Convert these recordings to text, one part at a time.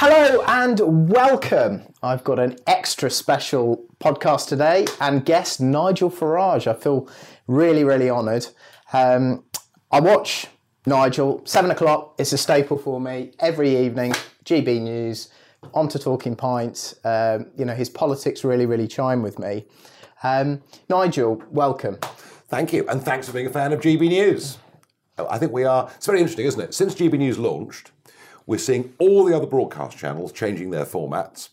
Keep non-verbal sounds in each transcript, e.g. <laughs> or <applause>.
Hello and welcome. I've got an extra special podcast today and guest Nigel Farage. I feel really, really honoured. Um, I watch Nigel, seven o'clock, it's a staple for me every evening. GB News, on to Talking Pints. Um, you know, his politics really, really chime with me. Um, Nigel, welcome. Thank you, and thanks for being a fan of GB News. I think we are, it's very interesting, isn't it? Since GB News launched, we're seeing all the other broadcast channels changing their formats,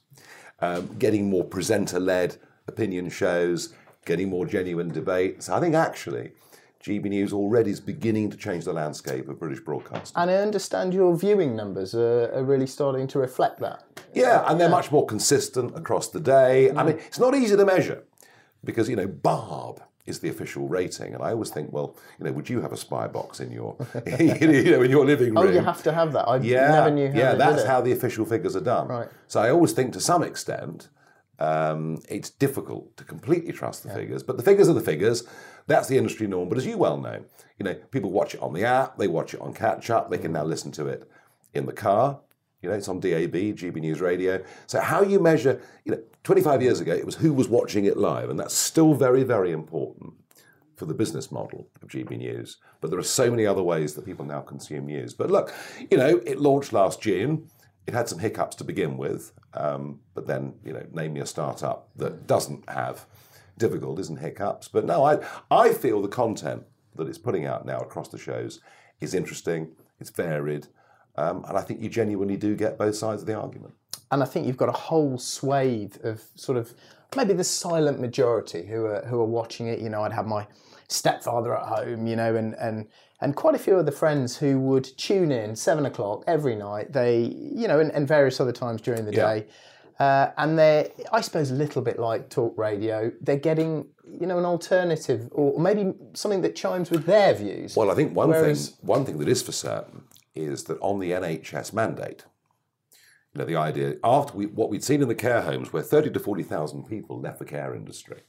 um, getting more presenter led opinion shows, getting more genuine debates. I think actually, GB News already is beginning to change the landscape of British broadcasting. And I understand your viewing numbers are, are really starting to reflect that. Yeah, and they're much more consistent across the day. I mean, it's not easy to measure because, you know, Barb is the official rating. And I always think, well, you know, would you have a spy box in your, <laughs> you know, in your living room? Oh, you have to have that. I yeah, never knew how yeah, that's how the official figures are done. Right. So I always think, to some extent, um, it's difficult to completely trust the figures, but the figures are the figures. That's the industry norm. But as you well know, you know, people watch it on the app, they watch it on catch up, they can now listen to it in the car. You know, it's on DAB, GB News Radio. So how you measure, you know, 25 years ago, it was who was watching it live, and that's still very, very important for the business model of GB News. But there are so many other ways that people now consume news. But look, you know, it launched last June. It had some hiccups to begin with, um, but then, you know, name me a startup that doesn't have difficulties and hiccups. But no, I, I feel the content that it's putting out now across the shows is interesting, it's varied, um, and I think you genuinely do get both sides of the argument. and I think you've got a whole swathe of sort of maybe the silent majority who are who are watching it. You know, I'd have my stepfather at home, you know, and and and quite a few other friends who would tune in seven o'clock every night. They, you know, and, and various other times during the Yeah. day. Uh, and they're, I suppose, a little bit like talk radio. They're getting, you know, an alternative, or maybe something that chimes with their views. Well, I think one Whereas- thing one thing that is for certain is that on the NHS mandate, you know, the idea after we, what we'd seen in the care homes, where thirty to forty thousand people left the care industry,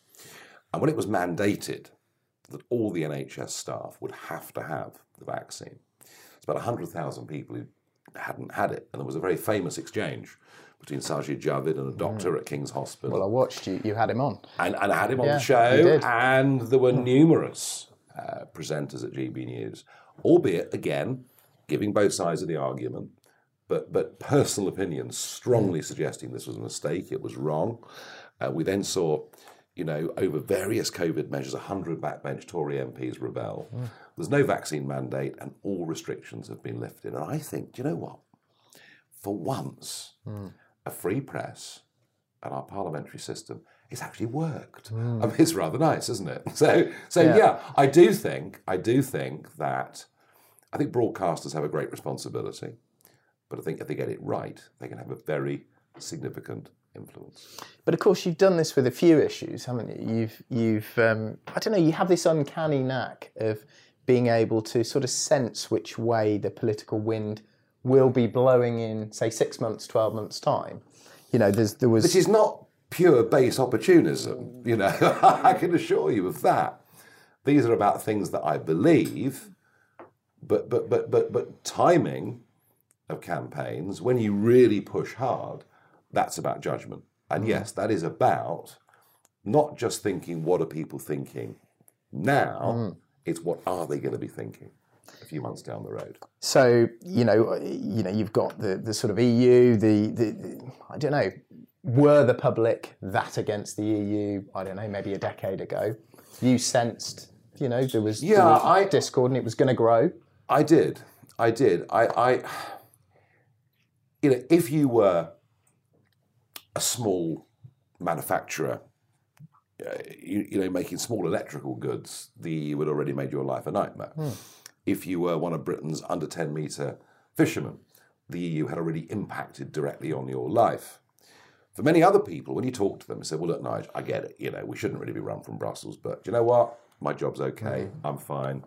and when it was mandated that all the NHS staff would have to have the vaccine, it's about hundred thousand people who hadn't had it, and there was a very famous exchange between Sajid Javid and a doctor at King's Hospital. well, I watched you. You had him on. and, and I had him on Yeah, the show, and there were numerous uh, presenters at GB News, albeit again giving both sides of the argument, but but personal opinions strongly suggesting this was a mistake, it was wrong. Uh, we then saw, you know, over various COVID measures, hundred backbench Tory MPs rebel. Hmm. There's no vaccine mandate, and all restrictions have been lifted. And I think, do you know what? For once, hmm. a free press and our parliamentary system it's actually worked. Hmm. I mean, it's rather nice, isn't it? <laughs> So, so Yeah. yeah. I do think, I do think that, I think broadcasters have a great responsibility, but I think if they get it right, they can have a very significant influence. But of course, you've done this with a few issues, haven't you? You've, you've, um, I don't know, you have this uncanny knack of being able to sort of sense which way the political wind will be blowing in, say, six months, twelve months' time. You know, there's, there was. This is not pure base opportunism, you know. <laughs> I can assure you of that. These are about things that I believe, but but but but but timing of campaigns when you really push hard, that's about judgment. And mm. yes, that is about not just thinking what are people thinking now, mm. it's what are they going to be thinking a few months down the road. So you know, you know, you've got the, the sort of EU, the, the, the I don't know, were the public that against the EU? I don't know, maybe a decade ago. You sensed, you know, there was, there Yeah, was I- discord and it was going to grow. I did. I did. I, I, you know, if you were a small manufacturer, uh, you, you know, making small electrical goods, the EU would already made your life a nightmare. If you were one of Britain's under 10 metre fishermen, the EU had already impacted directly on your life. For many other people, when you talk to them, they say, "Well, look, Nigel, I get it. You know, we shouldn't really be run from Brussels, but you know what? My job's okay. I'm fine."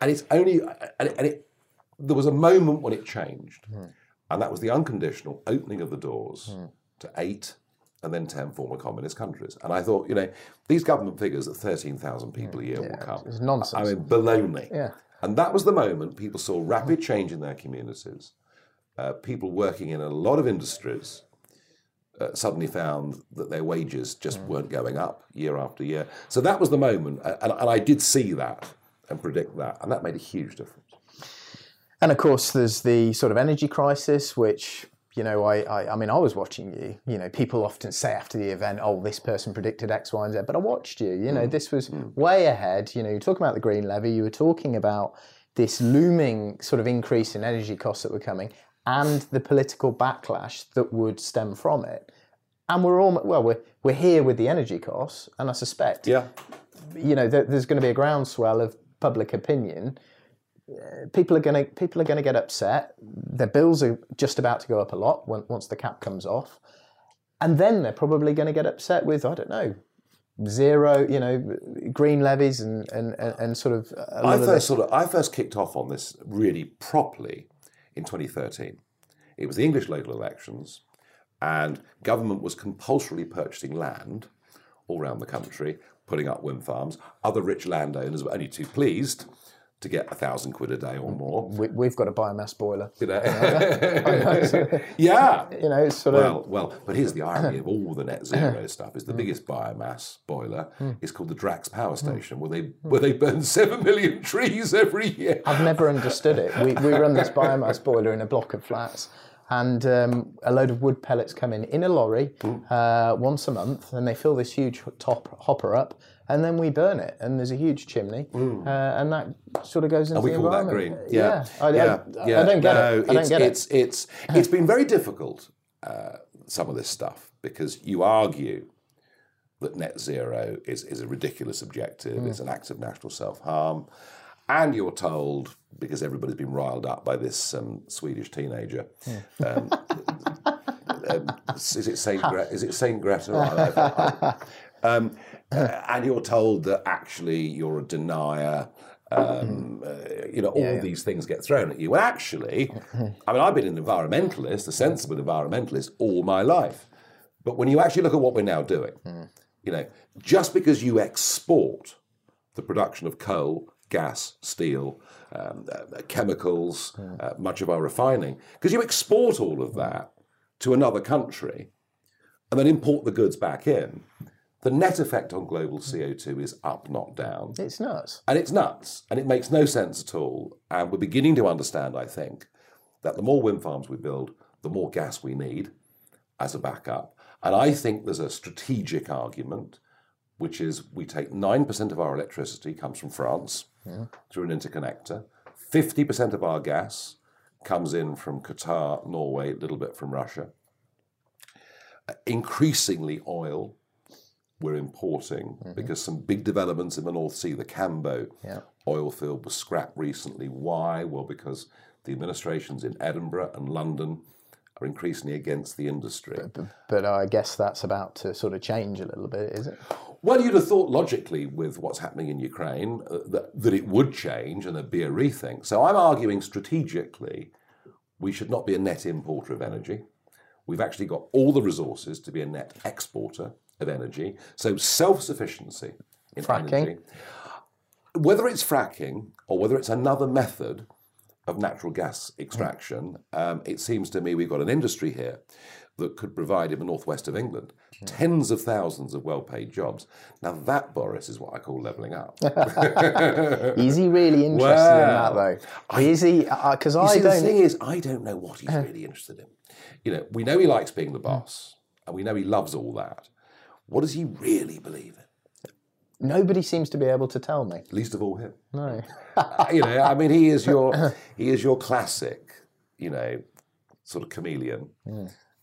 And it's only, and it, and it, there was a moment when it changed, and that was the unconditional opening of the doors to eight and then 10 former communist countries. And I thought, you know, these government figures that 13,000 people a year will come. it's nonsense. I mean, baloney. Yeah. And that was the moment people saw rapid change in their communities. Uh, people working in a lot of industries uh, suddenly found that their wages just weren't going up year after year. So that was the moment. And, and I did see that and predict that. And that made a huge difference. And of course, there's the sort of energy crisis, which you know, I, I, I mean, I was watching you. You know, people often say after the event, "Oh, this person predicted X, Y, and Z," but I watched you. You know, mm. this was mm. way ahead. You know, you're talking about the green levy. You were talking about this looming sort of increase in energy costs that were coming, and the political backlash that would stem from it. And we're all well, we're we're here with the energy costs, and I suspect Yeah. you know, there, there's going to be a groundswell of public opinion. Uh, People are going to people are going to get upset. Their bills are just about to go up a lot when, once the cap comes off, and then they're probably going to get upset with I don't know zero, you know, green levies and and, and, sort of I first this. sort of I first kicked off on this really properly in 2013. It was the English local elections, and government was compulsorily purchasing land all around the country, putting up wind farms. Other rich landowners were only too pleased to get a thousand quid a day or more. We, we've got a biomass boiler. You know? <laughs> yeah. You know, it's sort of Well, well, but here's the irony of all the net zero <laughs> stuff: is the mm. biggest biomass boiler hmm. is called the Drax Power hmm. Station, where they hmm. where they burn seven million trees every year. I've never understood it. We, we run this biomass <laughs> boiler in a block of flats, and um, a load of wood pellets come in in a lorry uh, once a month, and they fill this huge top hopper up, and then we burn it, and there's a huge chimney, uh, and that sort of goes into We the call that environment. green. Yeah, I, I- yeah, I, yeah. don't get No, it. I don't it's, get it's, It's <laughs> it's been very difficult. Uh, some of this stuff because you argue that net zero is, is a ridiculous objective. It's an act of national self harm, and you're told because everybody's been riled up by this um, Swedish teenager. Um, <laughs> um, is it Saint Gre- is it Saint Greta? <laughs> Um, uh, and you're told that actually you're a denier. Um, uh, you know, all these things get thrown at you. Well, actually, I mean, I've been an environmentalist, a sensible environmentalist, all my life. But when you actually look at what we're now doing, you know, just because you export the production of coal, gas, steel, um, uh, chemicals, uh, much of our refining, because you export all of that to another country and then import the goods back in, the net effect on global CO2 is up, not down. It's nuts. And it's nuts, and it makes no sense at all. And we're beginning to understand, I think, that the more wind farms we build, the more gas we need as a backup. And I think there's a strategic argument, which is we take 9% of our electricity comes from France through an interconnector, 50% of our gas comes in from Qatar, Norway, a little bit from Russia. Uh, Increasingly, oil we're importing because some big developments in the North Sea, the Cambo Yeah. oil field was scrapped recently. Why? Well, because the administrations in Edinburgh and London are increasingly against the industry. But I guess that's about to sort of change a little bit, is it? Well, you'd have thought logically with what's happening in Ukraine uh, that, that it would change and there'd be a rethink. So I'm arguing strategically we should not be a net importer of energy. We've actually got all the resources to be a net exporter of energy. So self sufficiency in Fracking. energy. Whether it's fracking or whether it's another method of natural gas extraction, um, it seems to me we've got an industry here that could provide in the northwest of England tens of thousands of well paid jobs. Now, that, Boris, is what I call levelling up. <laughs> Is he really interested in that though? Is he? Uh, uh, because I See, don't. The thing is, I don't know what he's uh-huh. really interested in. You know, we know he likes being the boss, and we know he loves all that. What does he really believe in? Nobody seems to be able to tell me. Least of all him. No. <laughs> Uh, you know, I mean, he is your <laughs> he is your classic, you know, sort of chameleon.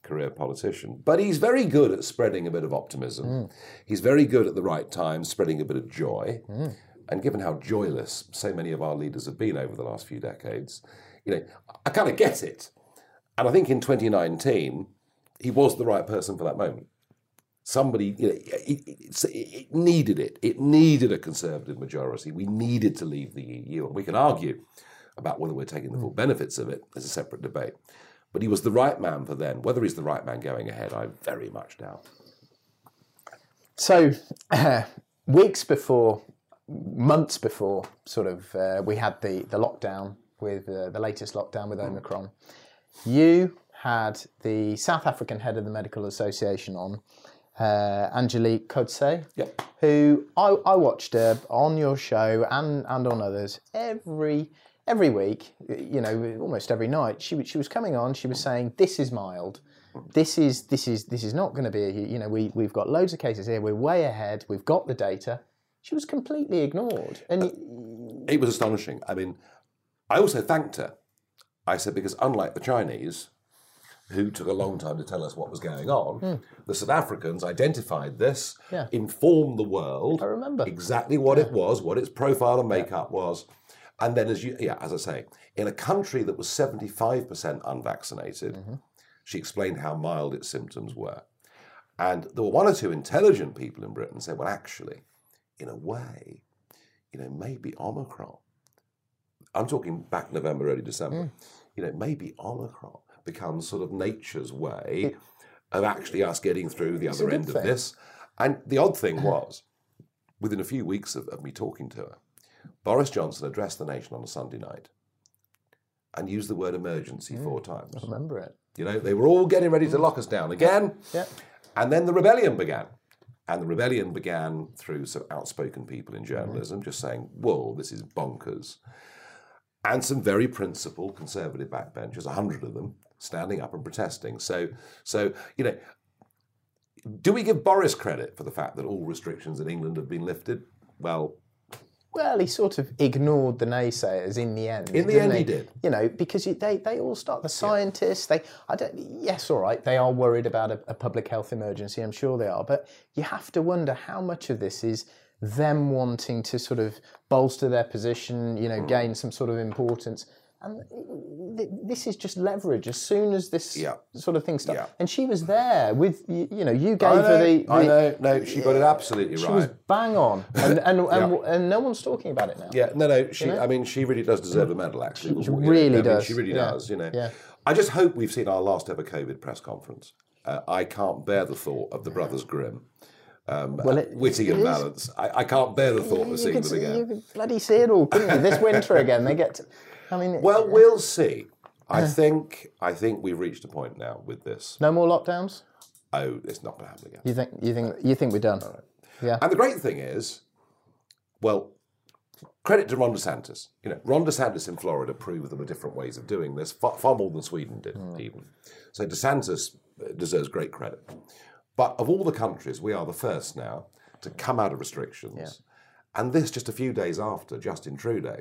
Career politician, but he's very good at spreading a bit of optimism. Hmm. He's very good at the right time spreading a bit of joy. Hmm. And given how joyless so many of our leaders have been over the last few decades, you know, I kind of get it. And I think in 2019, he was the right person for that moment. Somebody, you know, it, it, it needed it. It needed a conservative majority. We needed to leave the EU, and we can argue about whether we're taking the full hmm. benefits of it as a separate debate. But he was the right man for then. Whether he's the right man going ahead, I very much doubt. So, uh, weeks before, months before, sort of, uh, we had the, the lockdown with uh, the latest lockdown with Omicron. You had the South African head of the Medical Association on, uh, Angelique Coetzee, Yep. who I, I watched her on your show and, and on others every every week, you know, almost every night. She was- she was coming on. She was saying, "This is mild. This is this is this is not going to be. A, you know, we we've got loads of cases here. We're way ahead. We've got the data." She was completely ignored, and It was astonishing. I mean, I also thanked her. I said, because unlike the Chinese, who took a long time to tell us what was going on, hmm. the South Africans identified this. Yeah. informed the world I remember. exactly what it was, what its profile and makeup was. And then, as you, yeah, as I say, in a country that was 75% unvaccinated, Mm-hmm. she explained how mild its symptoms were. And there were one or two intelligent people in Britain said, well, actually, in a way, you know, maybe Omicron. I'm talking back November, early December. You know, maybe Omicron becomes sort of nature's way of actually us getting through the other good end of this. And the odd thing was, within a few weeks of, of me talking to her, Boris Johnson addressed the nation on a Sunday night and used the word emergency hmm. four times. remember it. You know, they were all getting ready to hmm. lock us down again. Yeah. And then the rebellion began. And the rebellion began through some outspoken people in journalism just saying, whoa, this is bonkers. And some very principled conservative backbenchers, a hundred of them, standing up and protesting. So, so you know, do we give Boris credit for the fact that all restrictions in England have been lifted? Well, Well, he sort of ignored the naysayers in the end. In the end, he did. You know, because you- they, they all start the scientists. They, I don't. Yes, all right. They are worried about a, a public health emergency. I'm sure they are. But you have to wonder how much of this is them wanting to sort of bolster their position. You know, Hmm. gain some sort of importance. And th- this is just leverage. As soon as this Yeah. sort of thing starts, Yeah. and she was there with you, you know, you gave I her know, the, I the- know, no, she got it absolutely she right. was bang on, <laughs> and and, and, and no one's talking about it now. Yeah, no, no. She, I mean, she really does deserve a medal. Actually, She You know, really I mean, does, She really does. You know. yeah. I just hope we've seen our last ever COVID press conference. Uh, I can't bear the thought of the brothers Grimm. Um, Well, it- witty and balanced. I, I can't bear the thought of seeing them again. you could bloody see it all, couldn't you? This winter again, they get. To, I mean, Well, we'll see. I think I think we've reached a point now with this. no more lockdowns. Oh, it's not going to happen again. You think? You think? You think we're done? Yeah. And the great thing is, well, credit to Ron DeSantis. You know, Ron DeSantis in Florida proved there were different ways of doing this, far, far more than Sweden did, even. So DeSantis uh, deserves great credit. But of all the countries, we are the first now to come out of restrictions. And this just a few days after Justin Trudeau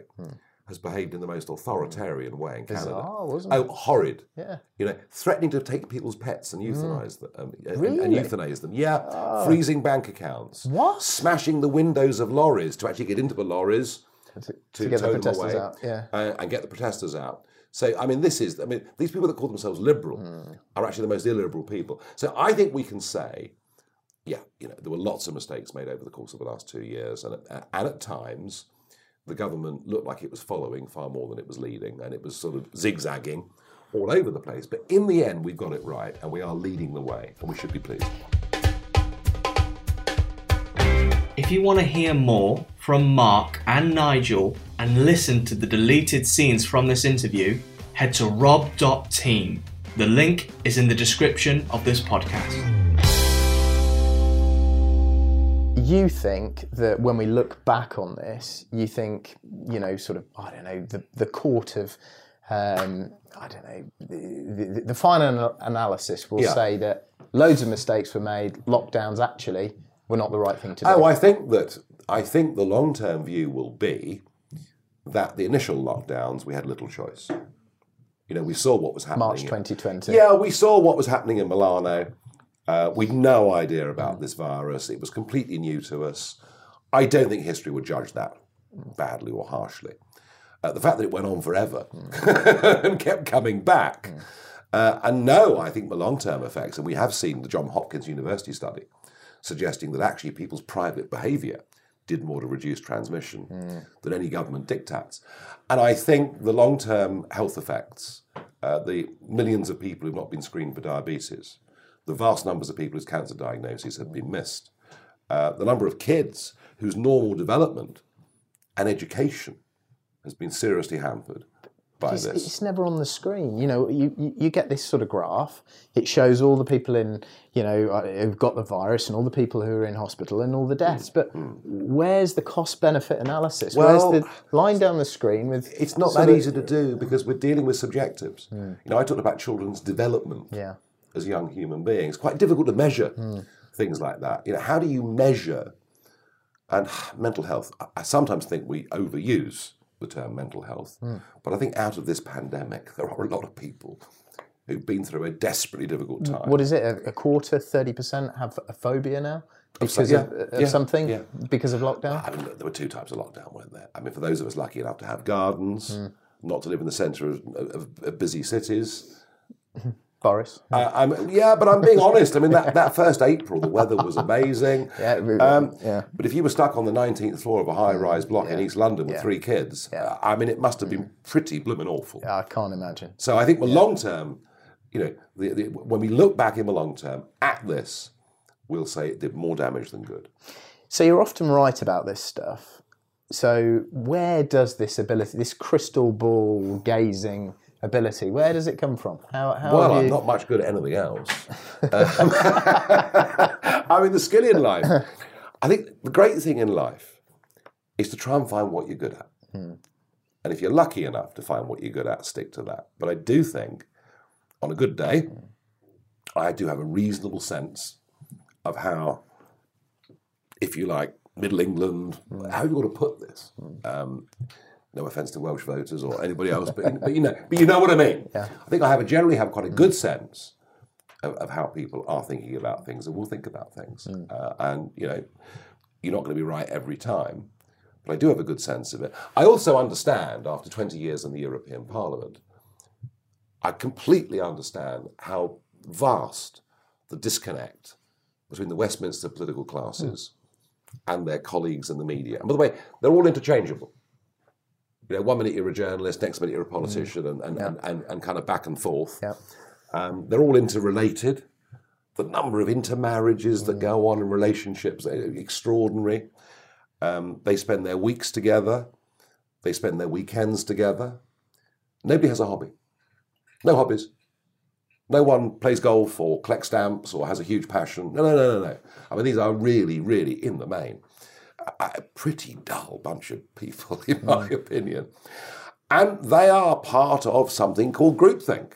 has behaved in the most authoritarian way in Canada. Bizarre, wasn't oh, horrid. Yeah. You know, threatening to take people's pets and euthanize them, um, and- and euthanize them. Yeah, freezing bank accounts. What? Smashing the windows of lorries to actually get into the lorries to, to get the protesters away out, yeah. uh, and get the protesters out. So, I mean, this is, I mean, these people that call themselves liberal Hmm. are actually the most illiberal people. So I think we can say, yeah, you know, there were lots of mistakes made over the course of the last two years, and, at- and at times the government looked like it was following far more than it was leading, and it was sort of zigzagging all over the place. But in the end, we've got it right, and we are leading the way, and we should be pleased. If you want to hear more from Mark and Nigel and listen to the deleted scenes from this interview, head to rob.team. The link is in the description of this podcast. You think that when we look back on this, you think, you know, sort of, I don't know, the, the court of, um, I don't know, the, the, the final analysis will Yeah. say that loads of mistakes were made, lockdowns actually were not the right thing to do. Oh, I think that I think the long term view will be that the initial lockdowns we had little choice. You know, we saw what was happening. March 2020. Yeah, we saw what was happening in Milano. Uh, we'd no idea about this virus. It was completely new to us. I don't think history would judge that badly or harshly. Uh, the fact that it went on forever <laughs> and kept coming back Uh, and no, I think the long term effects, and we have seen the John Hopkins University study suggesting that actually people's private behaviour did more to reduce transmission than any government dictates. And I think the long term health effects, uh, the millions of people who've not been screened for diabetes, the vast numbers of people whose cancer diagnoses have been missed, uh, the number of kids whose normal development and education has been seriously hampered by It's, this. it's never on the screen. You know, you, you, get this sort of graph. It shows all the people in, you know, uh, who've got the virus and all the people who are in hospital and all the deaths. But where's the cost benefit analysis? Well- where's the line down the screen with? It's not that of- easy to do because we're dealing with subjectives. You know, I talked about children's development Yeah. As young human beings. Quite difficult to measure Hmm. things like that. You know, how do you measure? And mental health. I- sometimes think we overuse the term mental health, Hmm. but I think out of this pandemic, there are a lot of people who've been through a desperately difficult time. What is it? A, quarter, thirty percent have a phobia now because yeah, of, of yeah, something, yeah. because of lockdown. I mean, look, there were two types of lockdown, weren't there? I mean, for those of us lucky enough to have gardens, Hmm. not to live in the centre of, of, of busy cities, <laughs> Boris. Uh, I'm, yeah, but I'm being honest. I mean, that, that first April, the weather was amazing. <laughs> Yeah, we- Um, yeah. But if you were stuck on the 19th floor of a high rise block in East London with Yeah. three kids, Yeah. I mean, it must have been pretty blooming awful. I can't imagine. So I think the long term, you know, the, the, when we look back in the long term at this, we'll say it did more damage than good. So you're often right about this stuff. So where does this ability, this crystal ball gazing ability, where does it come from? How, how Well, I'm you, not much good at anything else. Um, I mean, the skill in life. I think the great thing in life is to try and find what you're good at. And if you're lucky enough to find what you're good at, stick to that. But I do think on a good day, I do have a reasonable sense of how, if you like, Middle England, how have you got to put this? Um, no offence to Welsh voters or anybody else, but, <laughs> but you know, but you know what I mean. I think I have a, generally have quite a good sense of, of how people are thinking about things and will think about things. Uh, and you know, you're not going to be right every time, but I do have a good sense of it. I also understand, after 20 years in the European Parliament, I completely understand how vast the disconnect between the Westminster political classes and their colleagues in the media. And by the way, they're all interchangeable. You know, one minute you're a journalist, next minute you're a politician, and, and, and, and, and kind of back and forth. Yeah. Um, they're all interrelated. The number of intermarriages that go on in relationships extraordinary. Um, they spend their weeks together. They spend their weekends together. Nobody has a hobby. No hobbies. No one plays golf or collects stamps or has a huge passion. No, no, no, no, no. I mean, these are really, really, in the main, a, pretty dull bunch of people, <laughs> in my hmm. opinion. And they are part of something called groupthink.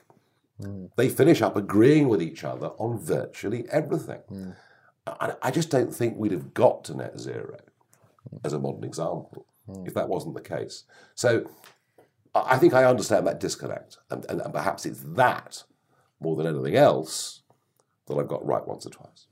Hmm. They finish up agreeing with each other on virtually everything. Hmm. I, I just don't think we'd have got to net zero as a modern example if that wasn't the case. So I I think I understand that disconnect, and, and, and perhaps it's that more than anything else that I've got right once or twice.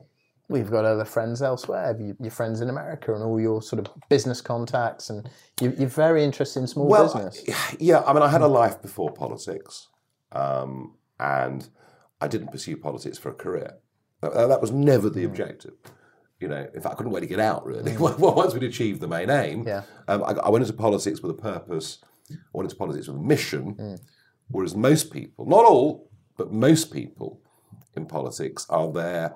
We've got other friends elsewhere, your friends in America and all your sort of business contacts, and you, you're very interested in small business. yeah, I mean, I had a life before politics, um, and I didn't pursue politics for a career. That, that was never the objective. You know, in fact, I couldn't wait to get out. Really, <laughs> once we'd achieved the main aim. Yeah. um, I, I went into politics with a purpose. I went into politics with a mission. Hmm. Whereas most people, not all, but most people in politics are there,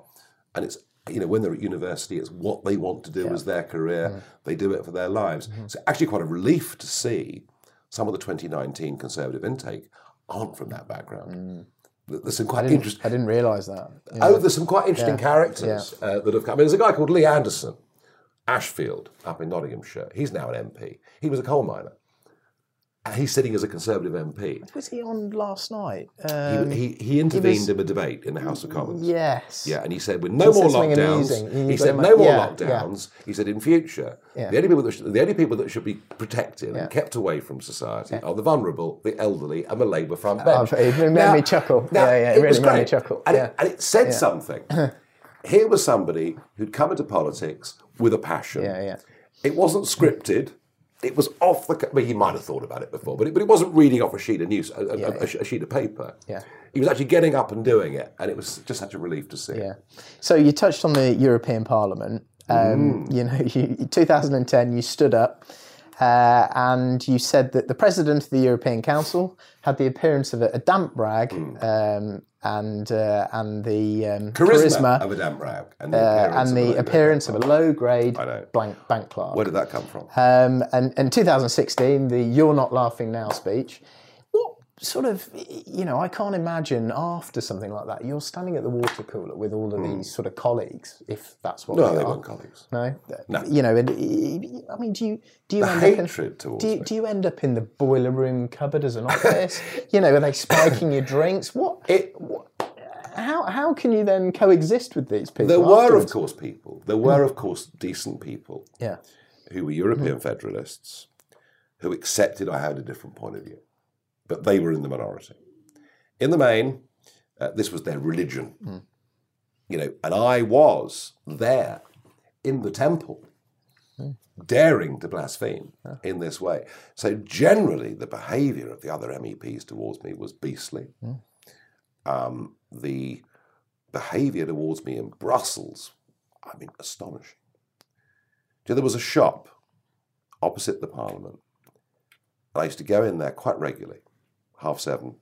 and it's you know when they're at university, it's what they want to do as their career. Mm-hmm. They do it for their lives. Mm-hmm. So actually, quite a relief to see some of the 2019 Conservative intake aren't from that background. Mm. There's some quite interesting. I didn't realise that. Oh, there's some quite interesting characters uh, that have come. I mean, there's a guy called Lee Anderson, Ashfield, up in Nottinghamshire. He's now an MP. He was a coal miner. He's sitting as a Conservative MP. Was he on last night? He, Um, he, he intervened was- in a debate in the House of Commons. yes. Yeah, and he said, with no He more lockdowns. He he said, no more yeah, lockdowns. He said, in future, Yeah. the only people that should, the only people that should be protected Yeah. and kept away from society are the vulnerable, the elderly, and the Labour front bench. Oh, it made me chuckle. Yeah, yeah, it was really made me chuckle. And, Yeah. it, and it said something. <laughs> Here was somebody who'd come into politics with a passion. Yeah, yeah. It wasn't scripted. It was off the. Well, he might have thought about it before, but it, but it wasn't reading off a sheet of news, a, a- Yeah, a- sheet of paper. Yeah. he was actually getting up and doing it, and it was just such a relief to see. Yeah. So you touched on the European Parliament. Um, Mm. You know, <laughs> you, 2010, you stood up uh, and you said that the president of the European Council had the appearance of a, a damp rag um, and uh, and the um. Charisma, charisma, of a damn rag, and the uh, appearance, and of, a appearance of a low-grade blank bank clerk. Where did that come from? Um, and, and 2016, the "You're Not Laughing Now" speech. What sort of, you know, I can't imagine after something like that, you're standing at the water cooler with all of these sort of colleagues, if that's what no, they they are. weren't colleagues. No, No. You know, and I mean, do you do you The end up in, do you, do you end up in the boiler room cupboard as an office? <laughs> you know, are they spiking your drinks? What? It, How how can you then coexist with these people? there were, of course, people. There were, of course, decent people Yeah. who were European Mm-hmm. federalists who accepted I had a different point of view, but they were in the minority. In the main, uh, this was their religion, Mm. you know, and I was there in the temple, Mm. daring to blaspheme in this way. So generally, the behaviour of the other MEPs towards me was beastly. Mm. Um, the behaviour towards me in Brussels, I mean, astonishing. So there was a shop opposite the Parliament. I used to go in there quite regularly, half seven,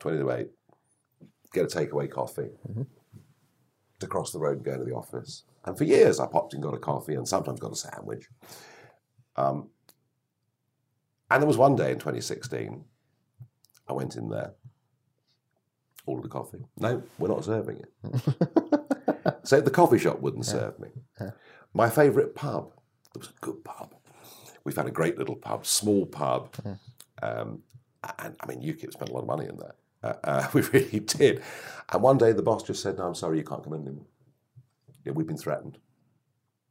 20 to eight, get a takeaway coffee, to cross the road and go to the office. And for years, I popped and got a coffee and sometimes got a sandwich. Um, and there was one day in 2016, I went in there, ordered a coffee. No, we're not serving it. <laughs> so the coffee shop wouldn't serve me. My favourite pub, it was a good pub. We've had a great little pub, small pub. Um, and I mean, UKIP spent a lot of money in that. Uh, uh, <laughs> we really did. And one day the boss just said, No, I'm sorry, you can't come in anymore. Yeah, we've been threatened.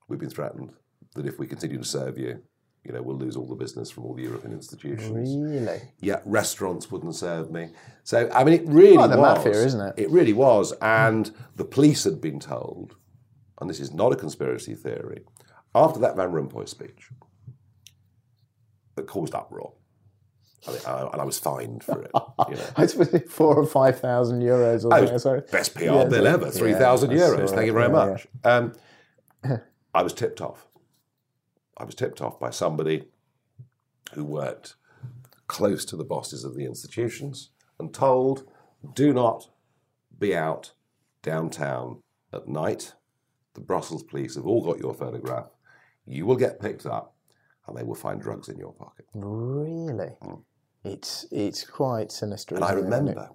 We've been threatened that if we continue to serve you, you know, we'll lose all the business from all the European institutions. Really? Yeah, restaurants wouldn't serve me. So I mean, it really Like the was. mafia, isn't it? It really was. And the police had been told, and this is not a conspiracy theory, after that Van Rompuy speech that caused uproar, I mean, I- and I was fined for it. <laughs> You know. I suppose it's four or five thousand euros or Oh, something. Sorry. best PR Yeah, bill ever, three thousand saw euros. Thank it, you very yeah, much. Um, <laughs> I was tipped off. I was tipped off by somebody who worked close to the bosses of the institutions and told, "Do not be out downtown at night. The Brussels police have all got your photograph. You will get picked up, and they will find drugs in your pocket." Really? It's it's quite sinister. And I isn't it, isn't it? remember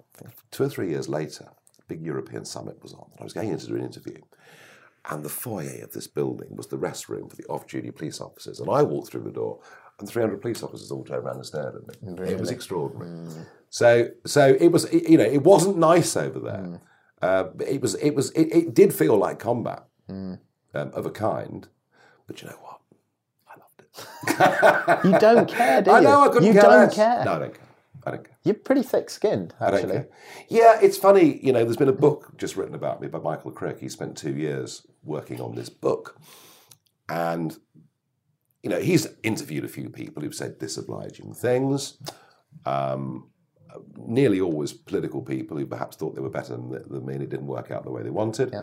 two or three years later, a big European summit was on. and I was going in to do an interview. And the foyer of this building was the rest room for the off duty police officers. And I walked through the door, and 300 police officers all turned around and stared at me. It was extraordinary. So, so it was, you know, it wasn't nice over there. Uh, it was, it was, it, it did feel like combat um, of a kind. But you know what? I loved it. You don't care, do <laughs> you? I know I couldn't you care don't less. care. No, I don't care. I don't care. You're pretty thick-skinned, I don't actually. care. Yeah, it's funny. You know, there's been a book just written about me by Michael Crick. He spent two years working on this book, and you know, he's interviewed a few people who've said disobliging things. Um, nearly always political people who perhaps thought they were better than, than me, and it didn't work out the way they wanted. Yeah.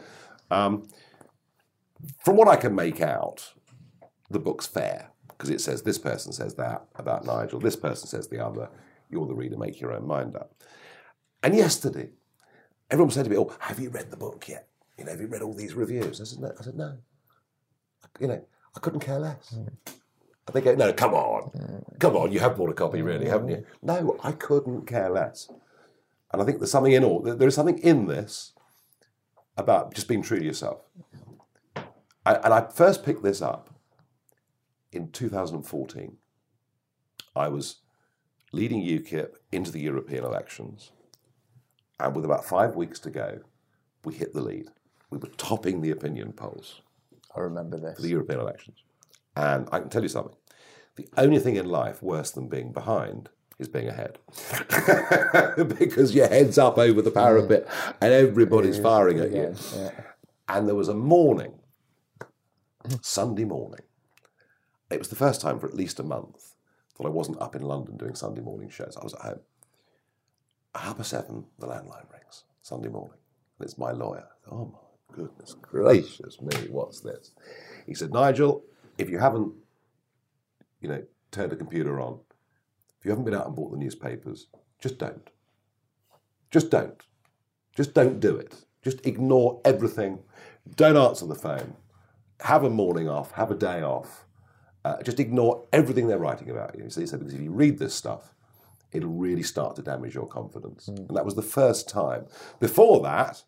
Um, from what I can make out, the book's fair because it says this person says that about Nigel, this person says the other. You're the reader, make your own mind up. And yesterday, everyone said to me, "Oh, have you read the book yet? You know, have you read all these reviews?" I said, "No." I said, "No." You know, I couldn't care less. Mm. And they go, "No, come on, come on, you have bought a copy, really, mm. haven't you?" No, I couldn't care less. And I think there's something in all. There is something in this about just being true to yourself. I, and I first picked this up in 2014. I was leading UKIP into the European elections, and with about five weeks to go, we hit the lead. We were topping the opinion polls I remember this. for the European elections. And I can tell you something the only thing in life worse than being behind is being ahead. <laughs> because your head's up over the parapet mm. and everybody's firing at you. Yeah. And there was a morning, Sunday morning, it was the first time for at least a month that I wasn't up in London doing Sunday morning shows. I was at home. Half past seven, the landline rings Sunday morning, and it's my lawyer. Oh my goodness gracious me, what's this? He said, Nigel, if you haven't, you know, turned the computer on, if you haven't been out and bought the newspapers, just don't. Just don't. Just don't do it. Just ignore everything. Don't answer the phone. Have a morning off. Have a day off. Uh, just ignore everything they're writing about you. So he said, because if you read this stuff, it'll really start to damage your confidence. And that was the first time. Before that,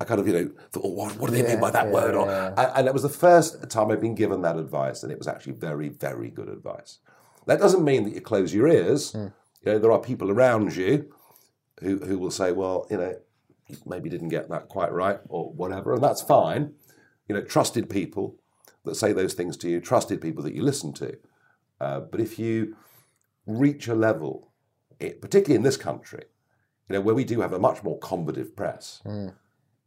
I kind of, you know, thought, oh, what, what do they mean by that word? Or, and, and that was the first time I've been given that advice, and it was actually very, very good advice. That doesn't mean that you close your ears. You know, there are people around you who, who will say, well, you know, you maybe didn't get that quite right or whatever, and that's fine. You know, trusted people that say those things to you, trusted people that you listen to. Uh, but if you reach a level, it, particularly in this country, you know, where we do have a much more combative press,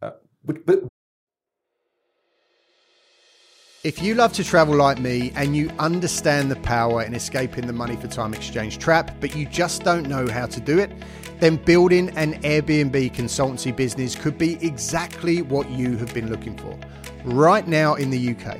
uh, but, but If you love to travel like me and you understand the power in escaping the money for time exchange trap, but you just don't know how to do it, then building an Airbnb consultancy business could be exactly what you have been looking for. Right now in the UK,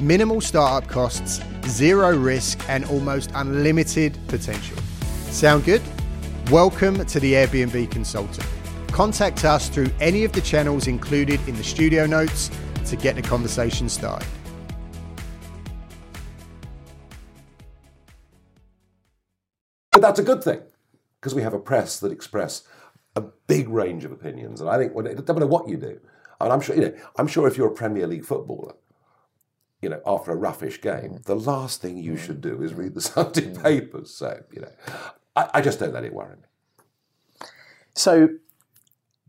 Minimal startup costs, zero risk, and almost unlimited potential. Sound good? Welcome to the Airbnb Consultant. Contact us through any of the channels included in the studio notes to get the conversation started. But that's a good thing because we have a press that express a big range of opinions. And I think when, it doesn't matter what you do, and I'm sure you know, I'm sure if you're a Premier League footballer, you know, after a roughish game, the last thing you should do is read the Sunday papers. So you know, I, I just don't let it worry me. So,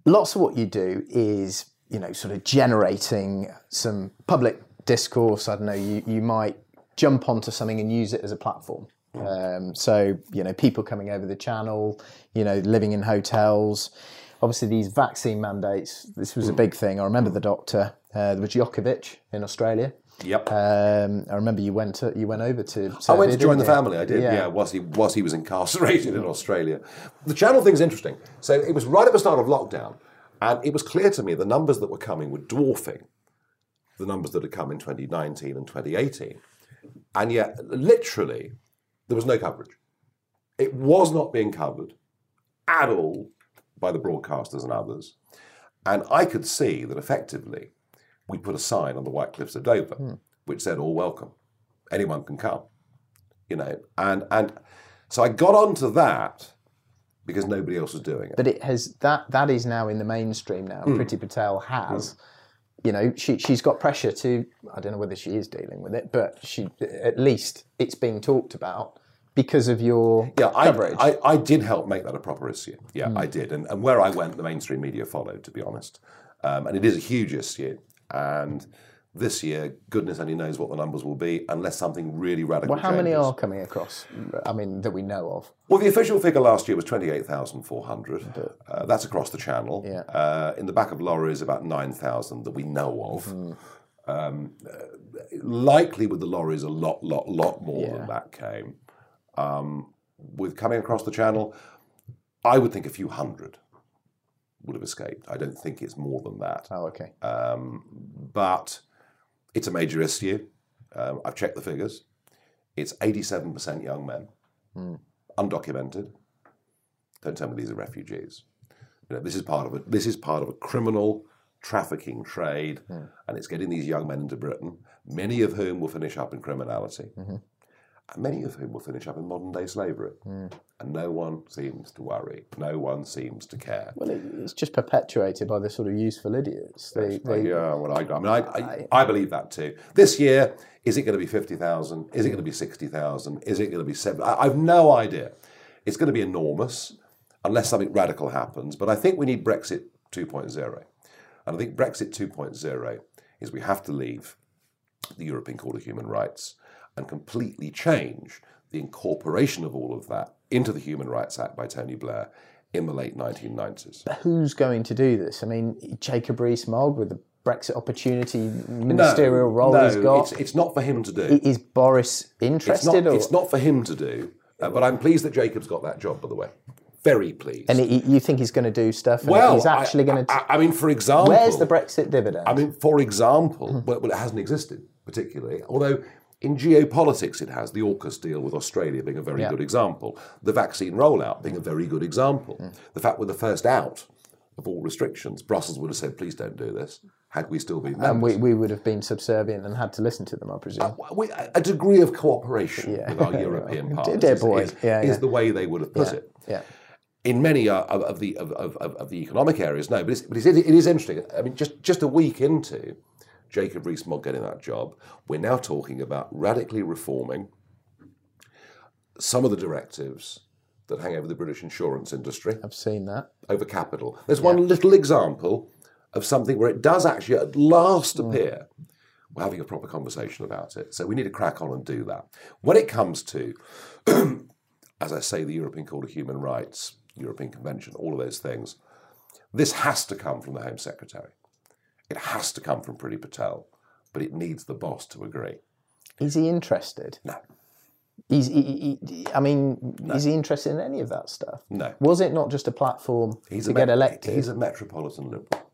lots of what you do is, you know, sort of generating some public discourse. I don't know, you, you might jump onto something and use it as a platform. Um, so, you know, people coming over the channel, you know, living in hotels. Obviously, these vaccine mandates, this was a big thing. I remember the doctor, uh, there was Djokovic in Australia. Yep. Um, I remember you went to, you went over to. I went to join the you? family. I did, yeah. whilst he whilst he was incarcerated in Australia. The channel thing's interesting. So it was right at the start of lockdown, and it was clear to me the numbers that were coming were dwarfing the numbers that had come in 2019 and 2018, and yet literally there was no coverage. It was not being covered at all by the broadcasters and others, and I could see that effectively we put a sign on the White Cliffs of Dover which said "All welcome, anyone can come," you know, and and so I got onto that because nobody else was doing it. But it has that that is now in the mainstream now. Hmm. Priti Patel has, you know, she she's got pressure to. I don't know whether she is dealing with it, but she at least it's being talked about because of your Yeah, I, coverage. I, I did help make that a proper issue. Yeah, I did. And, and where I went, the mainstream media followed, to be honest. Um, and it is a huge issue. And this year, goodness only knows what the numbers will be unless something really radical well, how many are coming across? I mean, that we know of. Well, the official figure last year was 28,400. Uh, that's across the channel. Yeah. Uh, in the back of lorries, about 9,000 that we know of. Hmm. Um, uh, likely with the lorries, a lot, lot, lot more Yeah. than that came. Um, with coming across the channel, I would think a few hundred would have escaped. I don't think it's more than that. Oh, okay. Um, but it's a major issue. Um, I've checked the figures. It's 87% young men, undocumented. Don't tell me these are refugees. You know, this is part of a this is part of a criminal trafficking trade, and it's getting these young men into Britain. Many of whom will finish up in criminality, and many of whom will finish up in modern day slavery. Hmm. And no one seems to worry. No one seems to care. Well, it, it's just perpetuated by the sort of useful idiots. They, they, yeah, well, I, I mean, I, I, I believe that too. This year, is it going to be 50,000? Is it going to be 60,000? Is it going to be seven? I, I've no idea. It's going to be enormous unless something radical happens. But I think we need Brexit 2.0. And I think Brexit 2.0 is we have to leave the European Court of Human Rights and completely change the incorporation of all of that into the Human Rights Act by Tony Blair in the late 1990s. Who's going to do this? I mean, Jacob Rees-Mogg with the Brexit opportunity ministerial role no, he's got. It's, it's not for him to do. Is Boris It's interested? not, or? it's not for him to do. Uh, but I'm pleased that Jacob's got that job, by the way. Very pleased. and he, you think he's going to do stuff? Well, he's actually going to. I, I mean, for example, Where's the Brexit dividend? I mean, for example, well, well, it hasn't existed particularly, although in geopolitics it has. The AUKUS deal with Australia being a very Yeah. good example. The vaccine rollout being a very good example. The fact we're the first out of all restrictions. Brussels would have said, please don't do this, had we still been and we, we would have been subservient and had to listen to them, I presume. We- a degree of cooperation Yeah. with our European <laughs> partners Dear is, Yeah, is the way they would have put it. yeah. In many uh, of, of the of, of, of of the economic areas, no, but, it's, but it's, it is interesting. I mean, just just a week into Jacob Rees-Mogg getting that job, we're now talking about radically reforming some of the directives that hang over the British insurance industry I've seen that. over capital. There's one little example of something where it does actually at last mm. appear we're having a proper conversation about it. So we need to crack on and do that. When it comes to, <clears throat> as I say, the European Court of Human Rights, European Convention, all of those things, this has to come from the Home Secretary. It has to come from Priti Patel, but it needs the boss to agree. Is he interested? No, He's, he, he, I mean, is he interested in any of that stuff? no. Was it not just a platform He's to a get met- elected? He's a metropolitan liberal.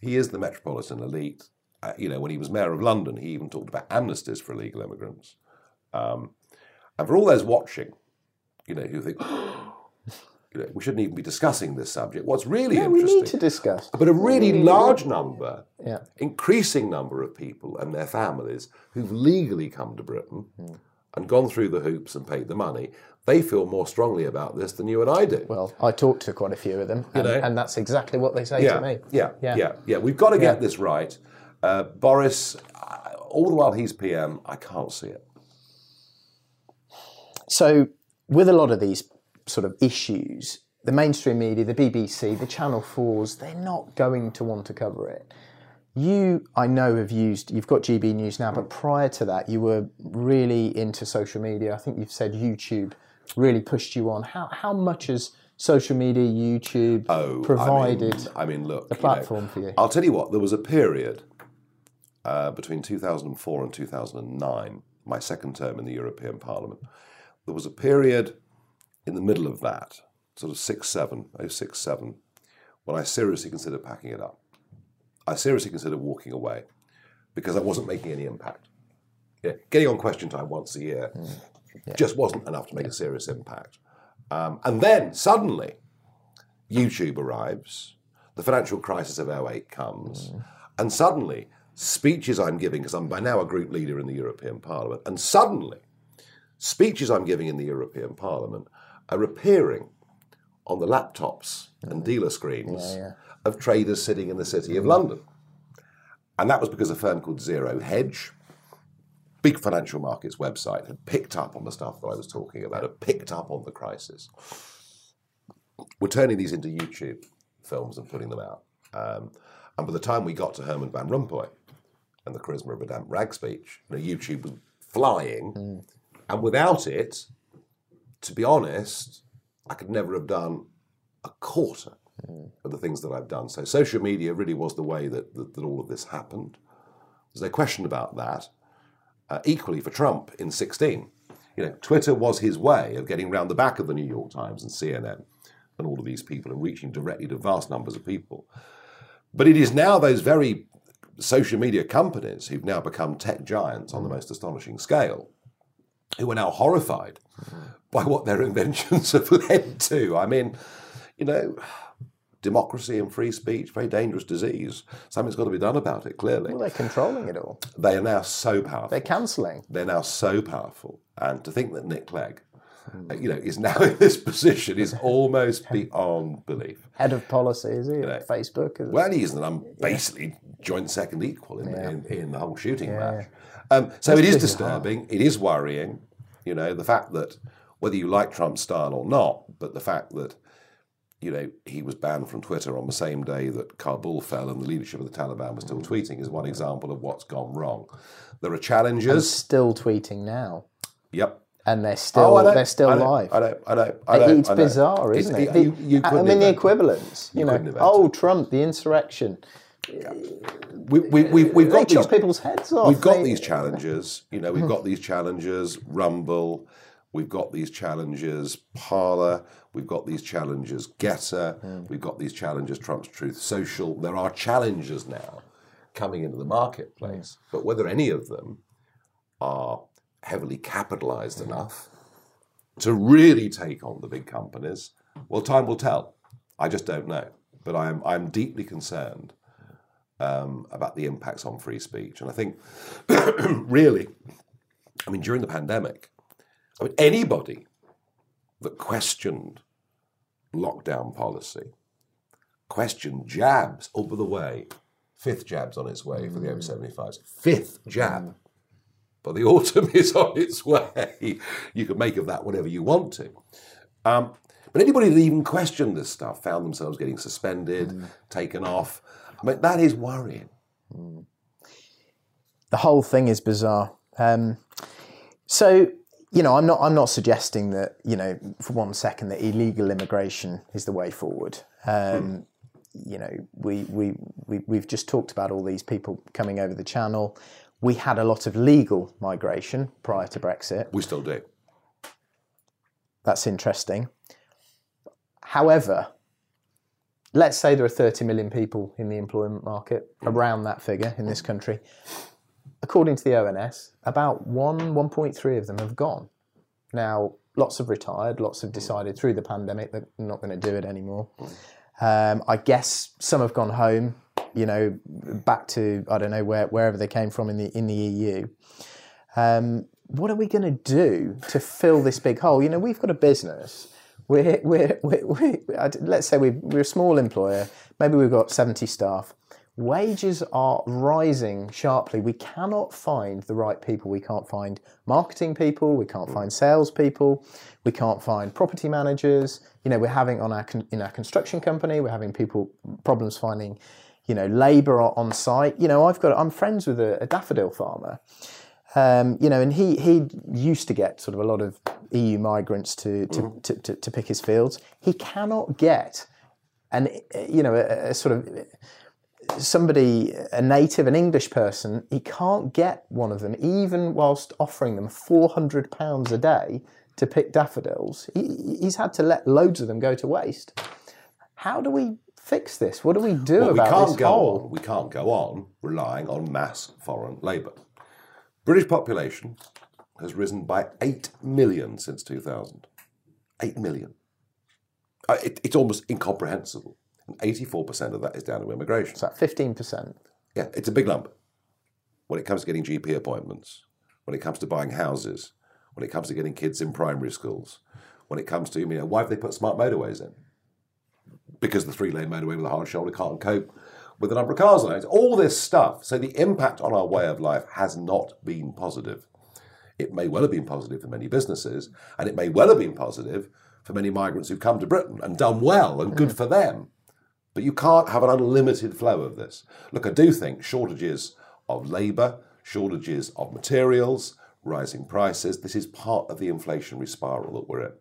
He is the metropolitan elite. Uh, you know, when he was mayor of London, he even talked about amnesties for illegal immigrants. Um, and for all those watching, you know, who think, <gasps> you know, we shouldn't even be discussing this subject. What's really we interesting, need to discuss. but a really large number, Yeah. increasing number of people and their families who've legally come to Britain Hmm. and gone through the hoops and paid the money, they feel more strongly about this than you and I do. Well, I talked to quite a few of them, and, know? and that's exactly what they say yeah, to me. Yeah, Yeah. yeah, yeah, We've got to get Yeah. this right. Uh, Boris, uh, all the while he's PM, I can't see it. So, with a lot of these sort of issues, the mainstream media, the BBC, the Channel 4s, they're not going to want to cover it. You, I know, have used, you've got GB News now, but prior to that, you were really into social media. I think you've said YouTube really pushed you on. How, how much has social media, YouTube Oh, provided? I mean, I mean look, the platform for you. I'll tell you what. There was a period uh, between 2004 and 2009, my second term in the European Parliament. There was a period in the middle of that, sort of six seven, oh six seven, when I seriously considered packing it up. I seriously considered walking away because I wasn't making any impact. Yeah, getting on question time once a year just wasn't enough to make a serious impact. Um, and then suddenly, YouTube arrives, the financial crisis of 08 comes, and suddenly, speeches I'm giving, because I'm by now a group leader in the European Parliament, and suddenly, speeches I'm giving in the European Parliament are appearing on the laptops and dealer screens of traders sitting in the City of London. And that was because a firm called Zero Hedge, big financial markets website, had picked up on the stuff that I was talking about, had picked up on the crisis. We're turning these into YouTube films and putting them out. Um, and by the time we got to Herman Van Rompuy and the charisma of a damp rag speech, you know, YouTube was flying. And without it, to be honest, I could never have done a quarter of the things that I've done. So social media really was the way that, that, that all of this happened. There's no question about that. Uh, equally for Trump in 16, you know, Twitter was his way of getting round the back of the New York Times and CNN and all of these people and reaching directly to vast numbers of people. But it is now those very social media companies who've now become tech giants on the most astonishing scale who are now horrified by what their inventions <laughs> have led to. I mean, you know, democracy and free speech, very dangerous disease. Something's got to be done about it, clearly. well, they're controlling it all. They are now so powerful. They're cancelling. They're now so powerful. And to think that Nick Clegg, uh, you know, is now <laughs> in this position is almost beyond belief. Head of policy, is he? at Facebook? Is? Well, he isn't. I'm basically joint second equal in, in, in the whole shooting match. Um, so it is disturbing. It is worrying. You know, the fact that whether you like Trump's style or not, but the fact that you know he was banned from Twitter on the same day that Kabul fell and the leadership of the Taliban was still tweeting is one example of what's gone wrong. There are And challenges. still tweeting now, Yep. and they're still Oh, they're still I live. I know. I know. I know. it's I know. bizarre, isn't it? You, you I mean, the equivalence. You, You know, oh, Trump, the insurrection. We, we, we, we've They got these people's heads off. We've got They- these challenges. You know, we've got these challenges. Rumble. We've got these challenges. Parler. We've got these challenges. Gettr. We've got these challenges. Trump's Truth Social. There are challenges now coming into the marketplace, but whether any of them are heavily capitalized enough to really take on the big companies, well, time will tell. I just don't know. But I'm I'm deeply concerned um, about the impacts on free speech. And I think, <clears throat> really, I mean, during the pandemic, I mean, anybody that questioned lockdown policy, questioned jabs, oh, by the way, fifth jab's on its way for the over 75s, fifth jab. But the <laughs> autumn is on its way. You can make of that whatever you want to. Um, but anybody that even questioned this stuff found themselves getting suspended, taken off. I mean, that is worrying. the whole thing is bizarre. Um, so you know, I'm not I'm not suggesting that you know for one second that illegal immigration is the way forward. Um, You know, we, we we we've just talked about all these people coming over the channel. We had a lot of legal migration prior to Brexit. We still do. That's interesting. However, let's say there are 30 million people in the employment market, around that figure in this country. According to the ONS, about 1, 1.3 of them have gone. Now, lots have retired, lots have decided through the pandemic that they're not going to do it anymore. Um, I guess some have gone home, you know, back to, I don't know, where, wherever they came from in the, in the EU um, what are we going to do to fill this big hole? You know, we've got a business. We're, we're, we're, we let's say we're, we're a small employer. Maybe we've got 70 staff. Wages are rising sharply. We cannot find the right people. We can't find marketing people. We can't find sales people. We can't find property managers. You know, we're having on our in our construction company. We're having people problems finding, you know, labour on site. You know, I've got I'm friends with a, a daffodil farmer. Um, you know, and he he used to get sort of a lot of EU migrants to to, to, to, to pick his fields. He cannot get an you know a, a sort of somebody a native an English person. He can't get one of them even whilst offering them four hundred pounds a day to pick daffodils. He, he's had to let loads of them go to waste. How do we fix this? What do we do Well, we can't this go hole? on. We can't go on relying on mass foreign labour. British population has risen by eight million since 2000. Eight million. Uh, it, it's almost incomprehensible. And 84% of that is down to immigration. Like fifteen percent. Yeah, it's a big lump. When it comes to getting GP appointments, when it comes to buying houses, when it comes to getting kids in primary schools, when it comes to, you know, why have they put smart motorways in? Because the three lane motorway with a hard shoulder can't cope with the number of cars on it. All this stuff. So the impact on our way of life has not been positive. It may well have been positive for many businesses, and it may well have been positive for many migrants who've come to Britain and done well and good for them. But you can't have an unlimited flow of this. Look, I do think shortages of labour, shortages of materials, rising prices, this is part of the inflationary spiral that we're in.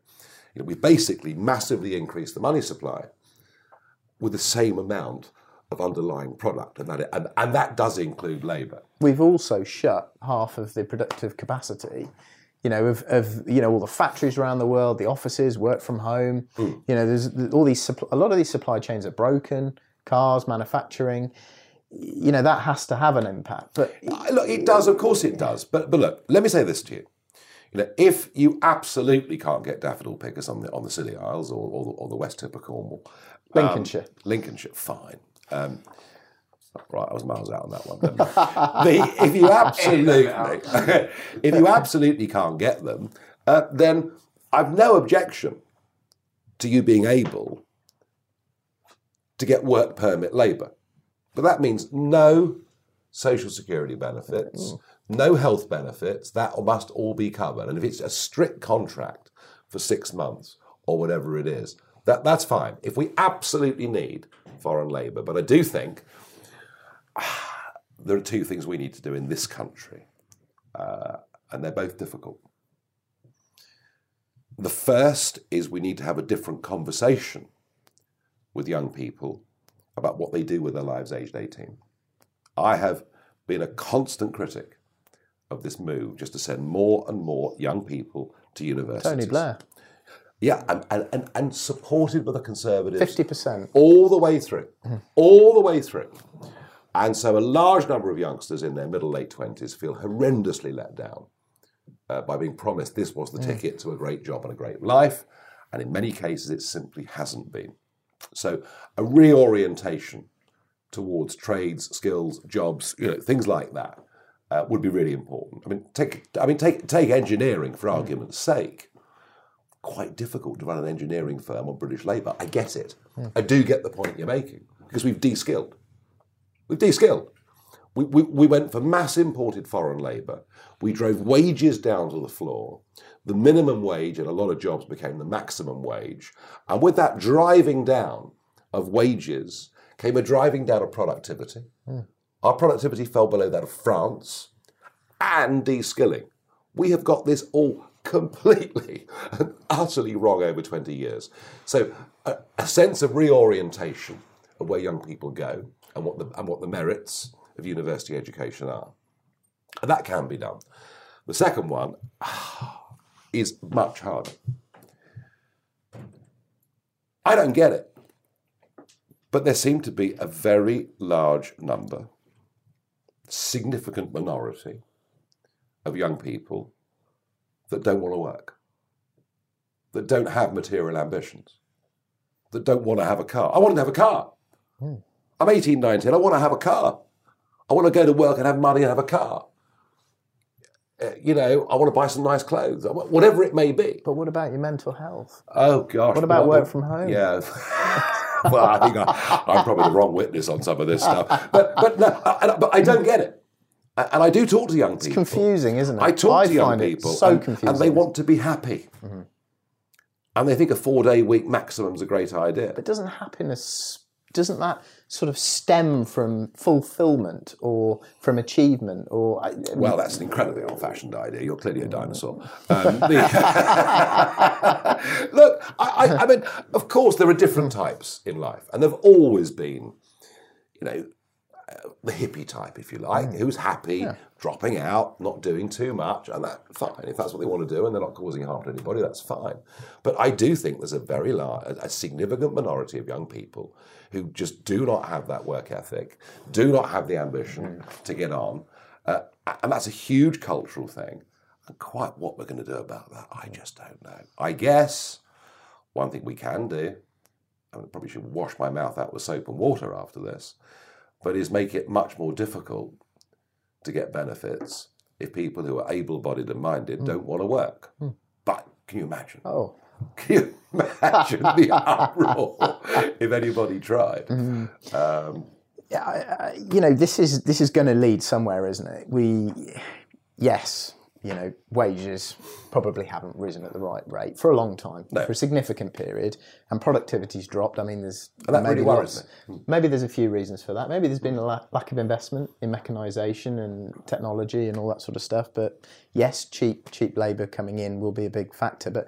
You know, we basically massively increased the money supply with the same amount of underlying product, and that, and, and that does include labour. we've also shut half of the productive capacity you know of, of you know all the factories around the world the offices work from home you know there's all these a lot of these supply chains are broken cars manufacturing you know that has to have an impact but Look, it does, of course it does. But but look, let me say this to you. You know, if you absolutely can't get daffodil pickers on the on the Scilly Isles or, or, the, or the west tip of Cornwall, um, Lincolnshire. Lincolnshire, fine. Um, right, I was miles out on that one. <laughs> the, if you absolutely, <laughs> if you absolutely can't get them, uh, then I've no objection to you being able to get work permit labour, but that means no social security benefits, no health benefits. That must all be covered. And if it's a strict contract for six months or whatever it is. That, that's fine. If we absolutely need foreign labour, but I do think ah, <sighs> there are two things we need to do in this country, uh, and they're both difficult. The first is we need to have a different conversation with young people about what they do with their lives aged 18. I have been a constant critic of this move just to send more and more young people to universities. Tony Blair, Yeah, and, and, and, and supported by the Conservatives fifty percent. all the way through, all the way through. And so a large number of youngsters in their middle, late 20s feel horrendously let down uh, by being promised this was the ticket to a great job and a great life. And in many cases, it simply hasn't been. So a reorientation towards trades, skills, jobs, you know, things like that uh, would be really important. I mean, take, I mean, take, take engineering for argument's sake quite difficult to run an engineering firm on British labour. I get it. I do get the point you're making because we've de-skilled. We've de-skilled. We, we, we went for mass imported foreign labour. We drove wages down to the floor. The minimum wage in a lot of jobs became the maximum wage. And with that driving down of wages came a driving down of productivity. Hmm. Our productivity fell below that of France and de-skilling. We have got this all completely and <laughs> utterly wrong over 20 years. So a, a sense of reorientation of where young people go and what the, and what the merits of university education are. And that can be done. The second one <sighs> is much harder. I don't get it. But there seem to be a very large number, significant minority of young people that don't want to work, that don't have material ambitions, that don't want to have a car. I want to have a car. I'm 18, 19. I want to have a car. I want to go to work and have money and have a car. Uh, you know, I want to buy some nice clothes, whatever it may be. But what about your mental health? Oh gosh. What about well, work from home? Yeah. <laughs> well, I think I, I'm probably the wrong witness on some of this stuff. But but no, I, but I don't get it. And I do talk to young people. It's confusing, isn't it? I talk to young people, so and, confusing. and they want to be happy, and they think a four-day week maximum is a great idea. But doesn't happiness doesn't that sort of stem from fulfillment or from achievement or I- Well, that's an incredibly old-fashioned idea. You're clearly a dinosaur. Um, the- <laughs> Look, I, I, I mean, of course, there are different types in life, and there've always been, you know, the hippie type, if you like, who's happy, dropping out, not doing too much, and that fine. If that's what they want to do, and they're not causing harm to anybody, that's fine. But I do think there's a very large, a significant minority of young people who just do not have that work ethic, do not have the ambition to get on, uh, and that's a huge cultural thing. And quite what we're going to do about that, I just don't know. I guess one thing we can do, I probably should wash my mouth out with soap and water after this, but is make it much more difficult to get benefits if people who are able bodied and minded hmm. don't want to work. Hmm. But can you imagine? oh <laughs> Can you imagine the <laughs> uproar if anybody tried? Mm-hmm. Um, yeah, I- I- you know this is this is going to lead somewhere, isn't it? We yes, you know wages probably haven't risen at the right rate for a long time, for a significant period, and productivity's dropped. I mean, there's maybe really worries lots- Maybe there's a few reasons for that. Maybe there's been a la- lack of investment in mechanisation and technology and all that sort of stuff. But yes, cheap cheap labour coming in will be a big factor. But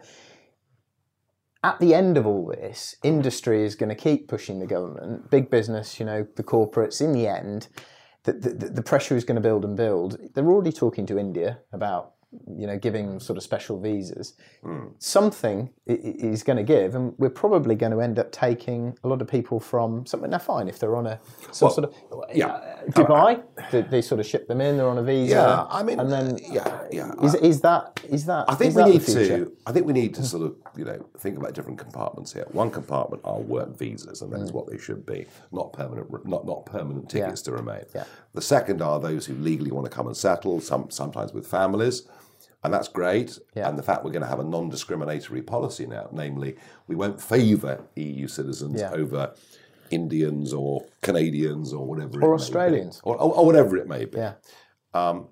at the end of all this, industry is going to keep pushing the government, big business, you know, the corporates. In the end, the, the, the pressure is going to build and build. They're already talking to India about, you know, giving sort of special visas. Hmm. Something i- i- is going to give, and we're probably going to end up taking a lot of people from something. Now, fine, if they're on a some Well, sort of yeah. uh, Dubai, they, they sort of ship them in. They're on a visa. Yeah, I mean, and then yeah, yeah. Is, is that is that? I think we need to. I think we need to mm-hmm. sort of, you know, think about different compartments here. One compartment are work visas, and that is mm. what they should be, not permanent, not not permanent tickets to remain. Yeah. The second are those who legally want to come and settle, some sometimes with families, and that's great. Yeah. And the fact we're going to have a non-discriminatory policy now, namely, we won't favour EU citizens Yeah. over Indians or Canadians or whatever, it Or. Australians. or, or, or whatever it may be Yeah. Um,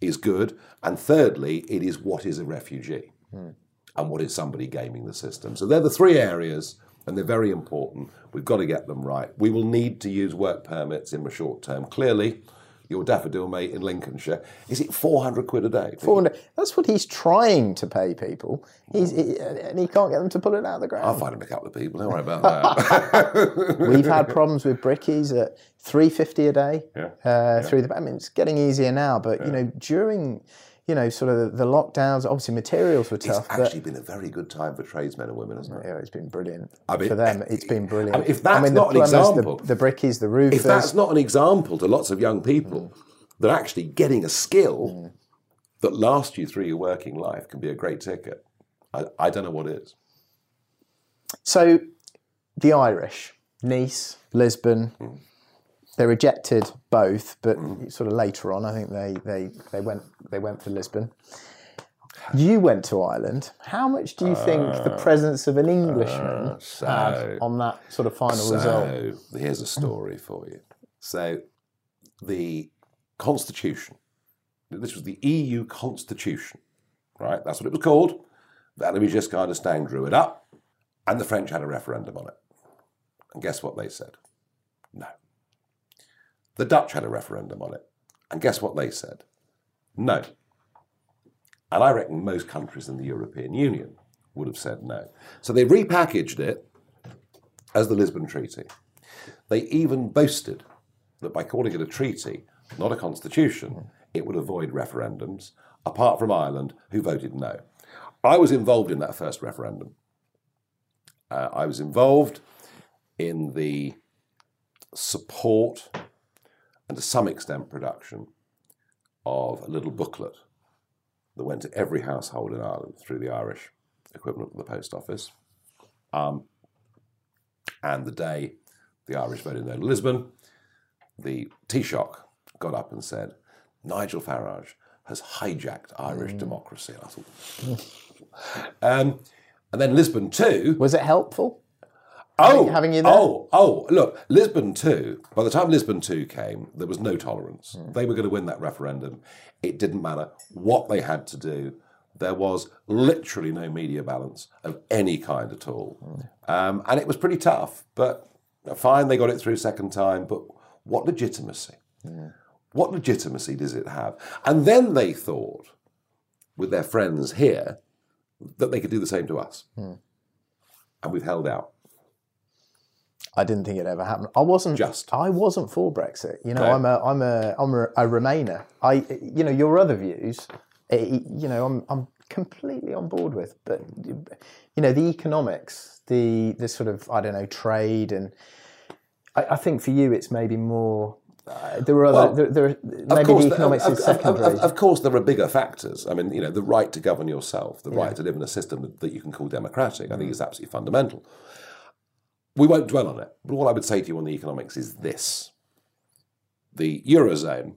is good. And thirdly, it is what is a refugee. Hmm. and what is somebody gaming the system. So they're the three areas, and they're very important. We've got to get them right. We will need to use work permits in the short term. Clearly, your daffodil mate in Lincolnshire, is it 400 quid a day? 400 That's what he's trying to pay people. He's, he, and he can't get them to pull it out of the ground. I'll find him a couple of people, don't worry about <laughs> that. <laughs> We've had problems with brickies at 350 a day Yeah. uh, through the. I mean, it's getting easier now, but you know, during you know, sort of the, the lockdowns, obviously materials were tough. It's actually been a very good time for tradesmen and women, hasn't it? yeah, it's been brilliant I mean, for them. Eh, it's been brilliant. I mean, if that's the not an example- the, the brickies, the roofers. If that's not an example to lots of young people that actually getting a skill that lasts you through your working life can be a great ticket, I, I don't know what is. So, the Irish, Nice, Lisbon, hmm. They rejected both, but hmm. sort of later on, I think they, they, they went they went for Lisbon. You went to Ireland. How much do you think the uh, presence of an Englishman uh, had so- on that sort of final result? So here's a story for you. So the Constitution, this was the EU Constitution, right? That's what it was called. Vladimir Giscard d'Estaing drew it up, and the French had a referendum on it. And guess what they said? No. The Dutch had a referendum on it, and guess what they said? No. And I reckon most countries in the European Union would have said no. So they repackaged it as the Lisbon Treaty. They even boasted that by calling it a treaty, not a constitution, it would avoid referendums, apart from Ireland, who voted no. I was involved in that first referendum. Uh, I was involved in the support and to some extent production of a little booklet that went to every household in Ireland through the Irish equivalent of the post office. Um, and the day the Irish voted no to Lisbon, the Taoiseach got up and said, Nigel Farage has hijacked Irish democracy. And I thought, <laughs> um, and then Lisbon too. Was it helpful? Oh, having you there? Oh, oh, look, Lisbon 2, by the time Lisbon 2 came, there was no tolerance. Hmm. They were going to win that referendum. It didn't matter what they had to do. There was literally no media balance of any kind at all. Hmm. Um, and it was pretty tough, but fine, they got it through second time. But what legitimacy? What legitimacy does it have? And then they thought, with their friends here, that they could do the same to us. Hmm. And we've held out. I didn't think it ever happened. I wasn't Just. I wasn't for Brexit. You know, No. I'm a I'm a I'm a, a Remainer. I you know your other views. eh, You know, I'm I'm completely on board with. But you know, the economics, the the sort of I don't know trade, and I, I think for you it's maybe more. Uh, there were other. Well, there, there, maybe course, the economics of, is of- of- secondary. of- of course, there are bigger factors. I mean, you know, the right to govern yourself, the right to live in a system that, that you can call democratic, I think is absolutely fundamental. We won't dwell on it, but all I would say to you on the economics is this: the eurozone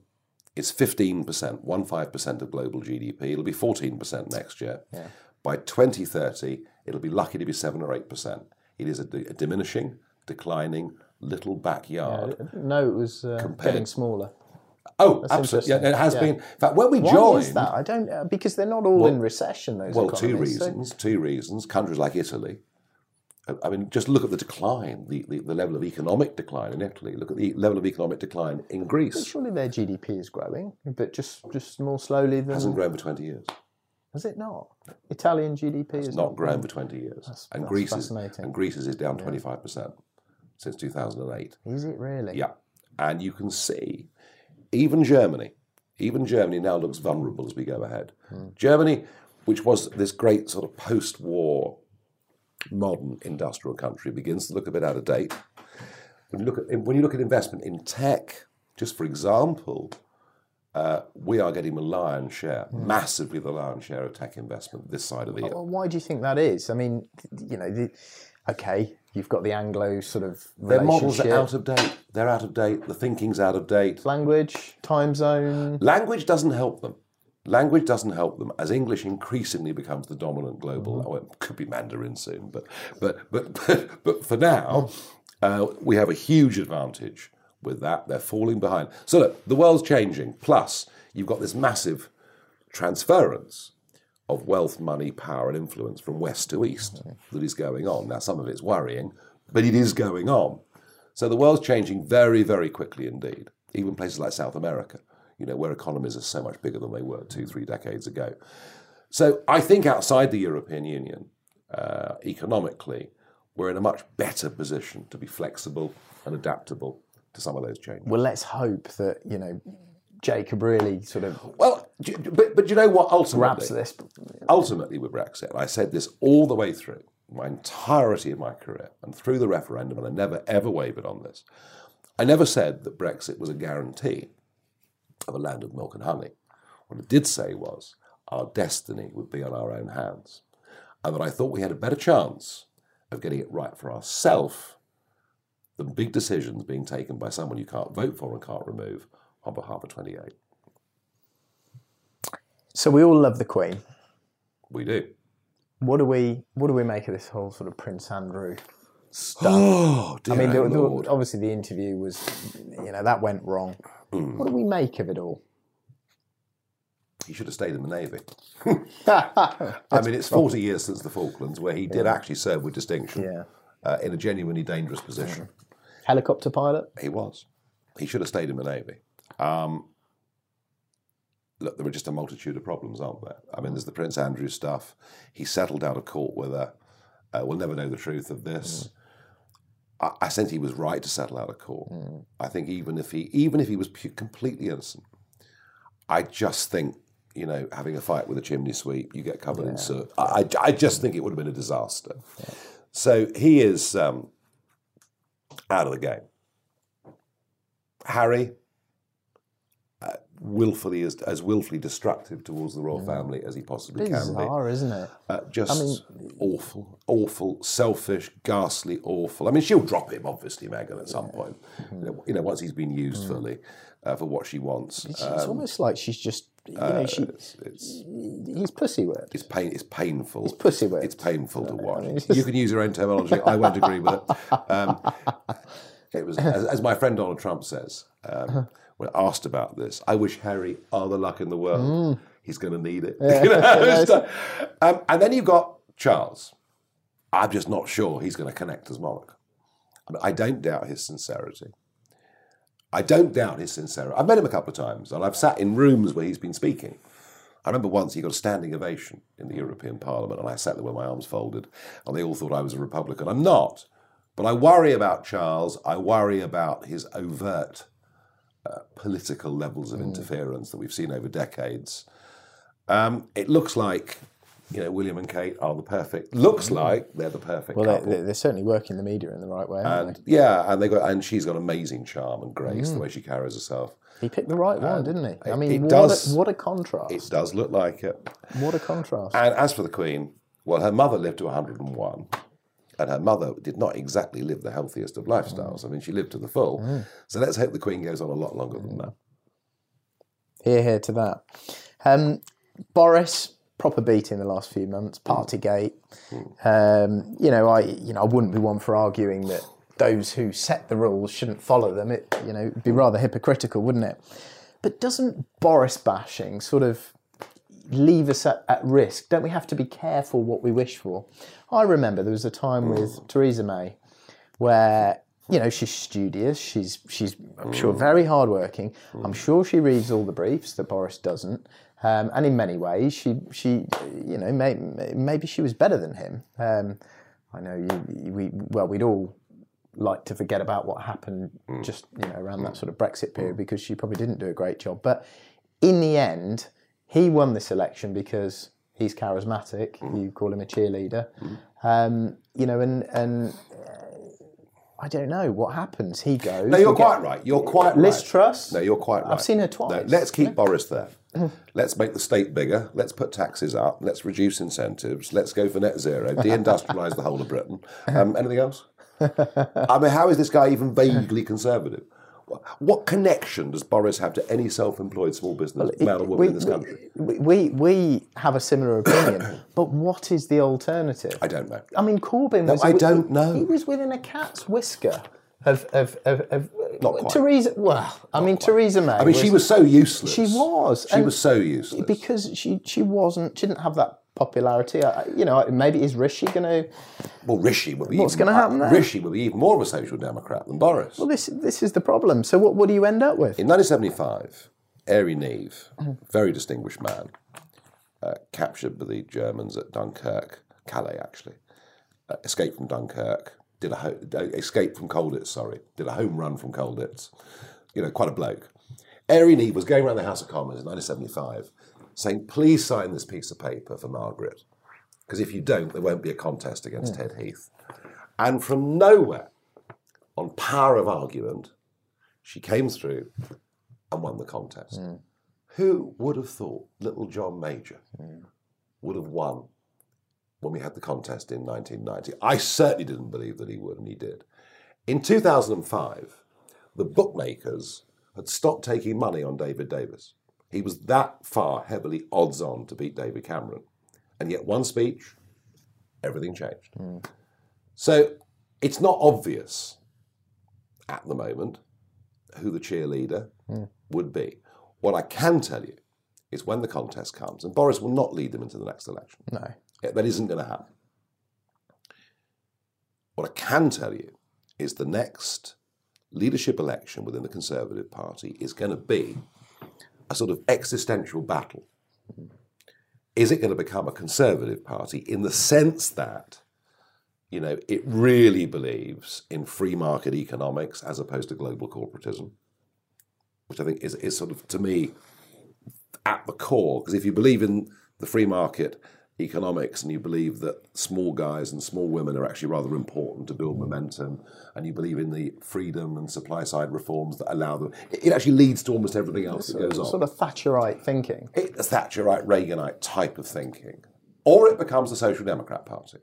is fifteen percent, one five percent of global GDP. It'll be fourteen percent next year. By twenty thirty, it'll be lucky to be seven or eight percent. It is a, diminishing, declining little backyard. no, it was uh, getting smaller. Oh, absolutely. Yeah, it has Yeah. been. In fact, when we Why joined, is that? I don't uh, because they're not all in recession. Those well, two economies, so- reasons. Two reasons. Countries like Italy. I- mean, just look at the decline, the, the, the level of economic decline in Italy. Look at the level of economic decline in Greece. Surely their GDP is growing, but just just more slowly than hasn't grown for 20 years. has it not? Italian GDP is It's not grown for 20 years. and that's Greece is and Greece's is down 25% since 2008. Is it really? Yeah. And you can see even Germany, even Germany now looks vulnerable as we go ahead. Hmm. Germany, which was this great sort of post war modern industrial country, begins to look a bit out of date. When you look at, when you look at investment in tech, just for example, uh, we are getting the lion's share, massively the lion's share of tech investment this side of the year. Well, why do you think that is? I mean, you know, the, okay, you've got the Anglo sort of Their models are out of date. They're out of date. The thinking's out of date. language, time zone. Language doesn't help them. Language doesn't help them as English increasingly becomes the dominant global. Oh, it could be Mandarin soon, but but but but, <laughs> but for now, uh, we have a huge advantage with that. They're falling behind. So look, the world's changing. Plus, you've got this massive transference of wealth, money, power, and influence from west to east that is going on. Now, some of it's worrying, but it is going on. So the world's changing very, very quickly indeed. Even places like South America, you know, where economies are so much bigger than they were two, three decades ago. So I think outside the European Union, uh, economically, we're in a much better position to be flexible and adaptable to some of those changes. Well, let's hope that you know Jacob really sort of Well, but, but you know what? Ultimately, grabs this. ultimately with Brexit, I said this all the way through my entirety of my career and through the referendum, and I never ever wavered on this. I never said that Brexit was a guarantee of a land of milk and honey. What I did say was our destiny would be on our own hands, and that I thought we had a better chance of getting it right for ourselves than big decisions being taken by someone you can't vote for and can't remove on behalf of 28. So we all love the Queen. We do. What do we what do we make of this whole sort of Prince Andrew <gasps> oh, stuff? Oh, I mean, the, the- obviously the interview was, you know, that went wrong. What do we make of it all? He should have stayed in the Navy. <laughs> I mean, it's 40 years since the Falklands, where he did actually serve with distinction Yeah. uh, in a genuinely dangerous position. Helicopter pilot. He was. He should have stayed in the Navy. Um, look, there were just a multitude of problems, aren't there? I mean, there's the Prince Andrew stuff. He settled out of court with her. Uh, we'll never know the truth of this. I, I think he was right to settle out of court. I think even if he, even if he was pu- completely innocent, I just think you know having a fight with a chimney sweep, you get covered in soot. I, I I just think it would have been a disaster. So he is um, out of the game. Harry, willfully as, as willfully destructive towards the royal family as he possibly can be. Bizarre, isn't it? Uh, just awful, awful, selfish, ghastly, awful. I mean, she'll drop him, obviously, Meghan, at some point. You, know, you know, once he's been used fully uh, for what she wants. It's, Uh, it's almost like she's just, you know, she, it's, it's, he's pussy whipped. it's pain. It's painful. It's pussy whipped. It's painful to watch. mean, it's You can use your own terminology. I won't agree with it. Um, <laughs> it was, as, as my friend Donald Trump says, um, when asked about this, I wish Harry all the luck in the world. He's going to need it. <laughs> You know, so- um, and then you've got Charles. I'm just not sure he's going to connect as monarch. I, mean, I don't doubt his sincerity. I don't doubt his sincerity. I've met him a couple of times, and I've sat in rooms where he's been speaking. I remember once he got a standing ovation in the European Parliament, and I sat there with my arms folded, and they all thought I was a Republican. I'm not. But I worry about Charles. I worry about his overt uh, political levels of interference that we've seen over decades. Um, it looks like, you know, William and Kate are the perfect. Looks like they're the perfect Well, couple. they, they're certainly working the media in the right way, and yeah, and they got and she's got amazing charm and grace the way she carries herself. He picked the right one, didn't he? I mean, it what, does- a, what a contrast. It does look like it. What a contrast. And as for the Queen, well, her mother lived to 101, and her mother did not exactly live the healthiest of lifestyles. I mean, she lived to the full. So let's hope the Queen goes on a lot longer than that. Hear, hear to that. Um, Boris, proper beating the last few months. Partygate. Um, you know, I you know I wouldn't be one for arguing that those who set the rules shouldn't follow them. It you know it'd be rather hypocritical, wouldn't it? But doesn't Boris bashing sort of leave us at, at risk? Don't we have to be careful what we wish for? I remember there was a time with mm. Theresa May where you know she's studious, she's she's I'm sure mm. very hardworking. Mm. I'm sure she reads all the briefs that Boris doesn't, um, and in many ways she she you know may, maybe she was better than him. Um, I know you, we well we'd all like to forget about what happened just you know around that sort of Brexit period because she probably didn't do a great job, but in the end he won this election because he's charismatic. You call him a cheerleader, um, you know, and and I don't know what happens. He goes. No, you're get quite right. You're quite Liz right. Truss. No, you're quite right. I've seen her No, twice. let's keep Boris there. <laughs> Let's make the state bigger. Let's put taxes up. Let's reduce incentives. Let's go for net zero. Deindustrialise the whole of Britain. <laughs> Um, anything else? I mean, how is this guy even vaguely conservative? What connection does Boris have to any self-employed small business man or woman in this country? We, we we have a similar opinion, <coughs> but what is the alternative? I don't know. I mean, Corbyn was. I don't know. He was within a cat's whisker of of of, of Not quite. Theresa. Well, I mean, Theresa May. I mean, she was so useless. She was. She was so useless. because she she wasn't. She didn't have that popularity? You know, maybe is Rishi going to? Well, Rishi would be. What's gonna happen there? Rishi will be even more of a social democrat than Boris. Well, this this is the problem. So what what do you end up with? In 1975, Airey Neave, very distinguished man, uh, captured by the Germans at Dunkirk, Calais actually, uh, escaped from Dunkirk, did a ho- uh, escaped from Colditz, sorry, did a home run from Colditz. You know, quite a bloke. Airey Neave was going around the House of Commons in 1975 saying, please sign this piece of paper for Margaret, because if you don't, there won't be a contest against hmm. Ted Heath. And from nowhere, on power of argument, she came through and won the contest. Hmm. Who would have thought little John Major hmm. would have won when we had the contest in 1990? I certainly didn't believe that he would, and he did. In 2005, the bookmakers had stopped taking money on David Davis. He was that far heavily odds on to beat David Cameron. And yet, one speech, everything changed. Hmm. So it's not obvious at the moment who the cheerleader hmm. would be. What I can tell you is when the contest comes, and Boris will not lead them into the next election. No. That isn't going to happen. What I can tell you is the next leadership election within the Conservative Party is going to be a sort of existential battle. Is it going to become a Conservative Party in the sense that, you know, it really believes in free market economics as opposed to global corporatism? Which I think is, is sort of, to me, at the core. Because if you believe in the free market economics and you believe that small guys and small women are actually rather important to build momentum, and you believe in the freedom and supply side reforms that allow them, it actually leads to almost everything else that goes on. Sort of Thatcherite thinking. It's Thatcherite, Reaganite type of thinking. Or it becomes the Social Democrat Party.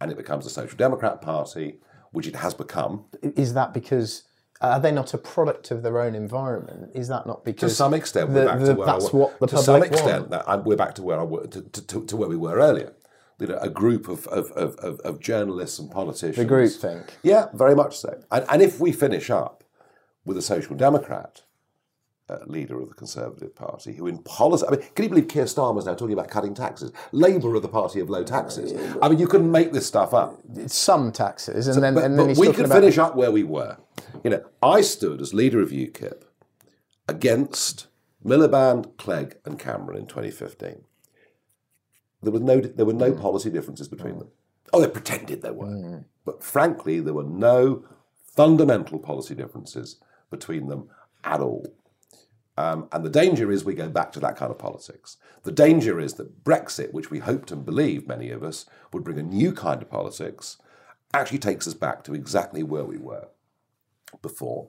And it becomes the Social Democrat Party, which it has become Is that because are they not a product of their own environment? Is that not because to some extent. the- We're back the- to where that's I, what the to some extent want? that we're back to where I were, to, to, to, where we were earlier. You know, a group of, of, of, of, of journalists and politicians. the group think? Yeah, very much so. And, and if we finish up with a social democrat uh, leader of the Conservative Party, who in policy, I mean, can you believe Keir Starmer's now talking about cutting taxes? Labour are the party of low taxes. I mean, you couldn't make this stuff up. It's some taxes, and then But, and then but we could finish up where we were. You know, I stood as leader of UKIP against Miliband, Clegg, and Cameron in 2015. There was no, there were no Hmm. policy differences between them. Oh, they pretended there were, but frankly, there were no fundamental policy differences between them at all. Um, and the danger is we go back to that kind of politics. The danger is that Brexit, which we hoped and believed, many of us, would bring a new kind of politics, actually takes us back to exactly where we were before.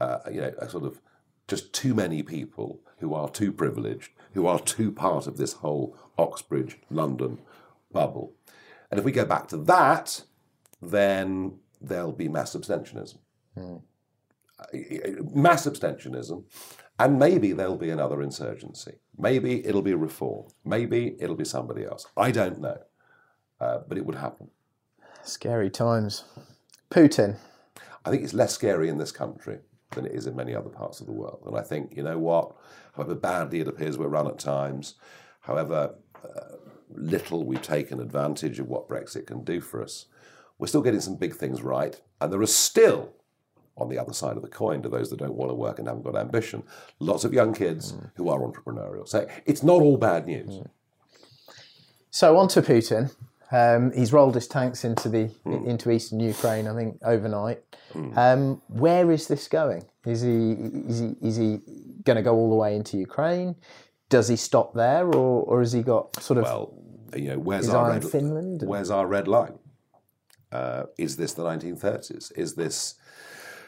Uh, you know, a sort of just too many people who are too privileged, who are too part of this whole Oxbridge, London bubble. And if we go back to that, then there'll be mass abstentionism. Uh, Mass abstentionism, and maybe there'll be another insurgency. Maybe it'll be reform. Maybe it'll be somebody else. I don't know. Uh, but it would happen. scary times. Putin. I think it's less scary in this country than it is in many other parts of the world. And I think, you know what, however badly it appears we're run at times, however uh, little we've taken advantage of what Brexit can do for us, we're still getting some big things right. And there are still, on the other side of the coin, to those that don't want to work and haven't got ambition, lots of young kids who are entrepreneurial. So it's not all bad news. So on to Putin. Um, he's rolled his tanks into the Hmm. into eastern Ukraine, I think, overnight. Um, where is this going? Is he is he is he going to go all the way into Ukraine? Does he stop there, or or has he got sort of? Well, you know, where's our red, Finland? Where's our red line? Uh, is this the 1930s? Is this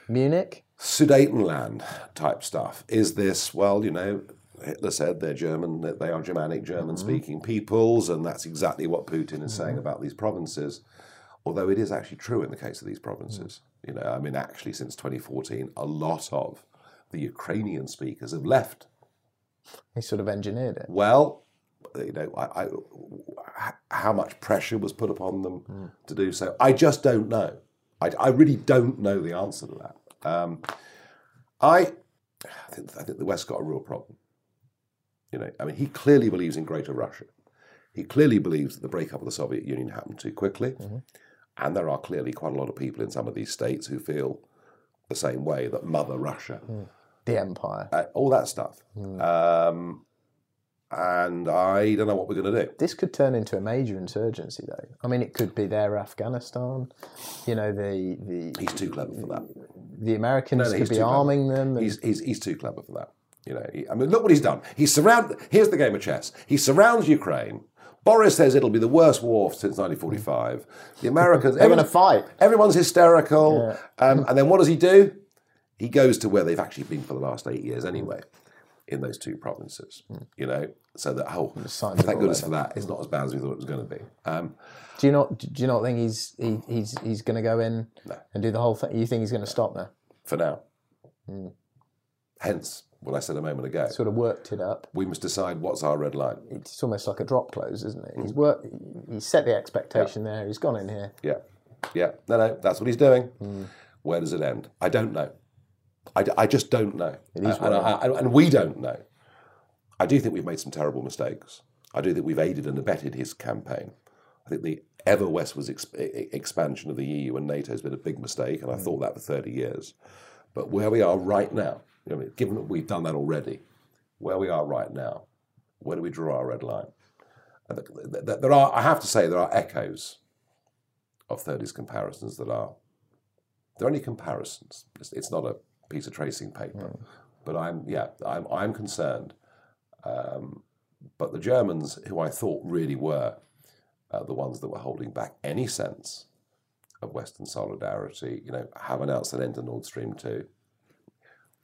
Munich. Sudetenland type stuff. Is this, well, you know, Hitler said they're German, that they are Germanic, German mm-hmm. speaking peoples, and that's exactly what Putin is saying mm-hmm. about these provinces. Although it is actually true in the case of these provinces. Mm. You know, I mean, actually, since 2014, a lot of the Ukrainian speakers have left. He sort of engineered it. Well, you know, I, I, how much pressure was put upon them mm. to do so? I just don't know. I, I really don't know the answer to that. Um, I, I think, I think the West got a real problem. You know, I mean, he clearly believes in Greater Russia. He clearly believes that the breakup of the Soviet Union happened too quickly. And there are clearly quite a lot of people in some of these states who feel the same way that Mother Russia, The empire. uh, all that stuff. Um, and I don't know what we're going to do. This could turn into a major insurgency, though. I mean, it could be their Afghanistan. You know, the the, He's too clever for that. the Americans No, no, could be clever. arming them. He's, he's, he's too clever for that. You know, he, I mean, look what he's done. He surround. Here's the game of chess. He surrounds Ukraine. Boris says it'll be the worst war since 1945. The Americans. <laughs> They're gonna fight. Everyone's hysterical. Um, and then what does he do? He goes to where they've actually been for the last eight years anyway, in those two provinces. You know, so that oh, thank goodness for that. It's not as bad as we thought it was going to be. Um, do you not? Do you not think he's he, he's he's going to go in and do the whole thing? You think he's going to stop now? for now. Hence, what I said a moment ago. Sort of worked it up. we must decide what's our red line. It's almost like a drop close, isn't it? He's hmm. worked. He's set the expectation there. He's gone in here. Yeah, yeah. No, no, that's what he's doing. Hmm. Where does it end? I don't know. I, I just don't know. It is and, I- I- and we don't know. I do think we've made some terrible mistakes. I do think we've aided and abetted his campaign. I think the ever westwards ex- e- expansion of the EU and NATO has been a big mistake, and I hmm. thought that for 30 years. But where we are right now, you know, given that we've done that already, where we are right now, where do we draw our red line? There are, I have to say, there are echoes of 30s comparisons that are they're only comparisons. It's, not a piece of tracing paper. But I'm yeah, I'm I'm concerned. Um, but the Germans, who I thought really were uh, the ones that were holding back any sense of Western solidarity, you know, have announced an end to Nord Stream two.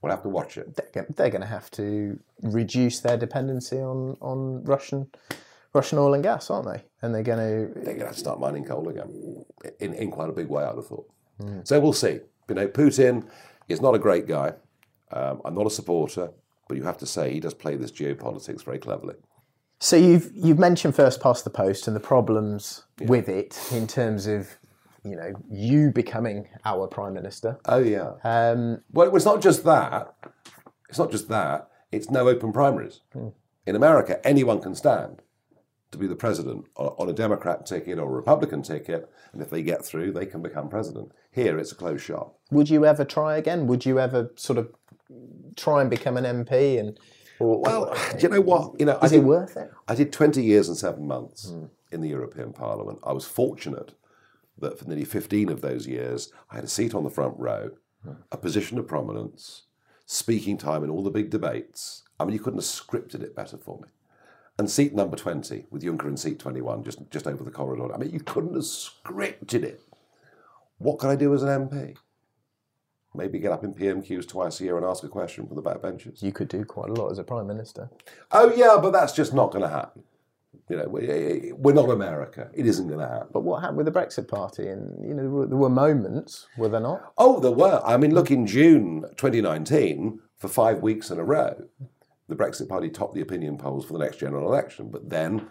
We'll have to watch it. They're going, to have to reduce their dependency on on Russian Russian oil and gas, aren't they? And they're going to. They're going to have to start mining coal again in, in quite a big way, I'd have thought. So we'll see. You know, Putin is not a great guy. Um, I'm not a supporter, but you have to say he does play this geopolitics very cleverly. So you've you've mentioned first past the post and the problems with it in terms of you know you becoming our prime minister. Oh yeah. Um, Well, it's not just that. It's not just that. It's no open primaries. In America, anyone can stand to be the president on a Democrat ticket or a Republican ticket, and if they get through, they can become president. Here, it's a closed shop. would you ever try again? Would you ever sort of try and become an MP? And or, Well, do you know what? You know, I is it worth it? I did 20 years and seven months in the European Parliament. I was fortunate that for nearly 15 of those years, I had a seat on the front row, a position of prominence, speaking time in all the big debates. I mean, you couldn't have scripted it better for me. And seat number 20 with Juncker in seat 21, just, just over the corridor. I mean, you couldn't have scripted it. What can I do as an MP? Maybe get up in PMQs twice a year and ask a question from the backbenches. You could do quite a lot as a prime minister. Oh yeah, but that's just not going to happen. You know, we- eh, eh, we're not America. It isn't going to happen. But what happened with the Brexit Party? And you know, there were, there were moments, were there not? Oh, there were. I mean, look, in June 2019, for five weeks in a row, the Brexit Party topped the opinion polls for the next general election. But then,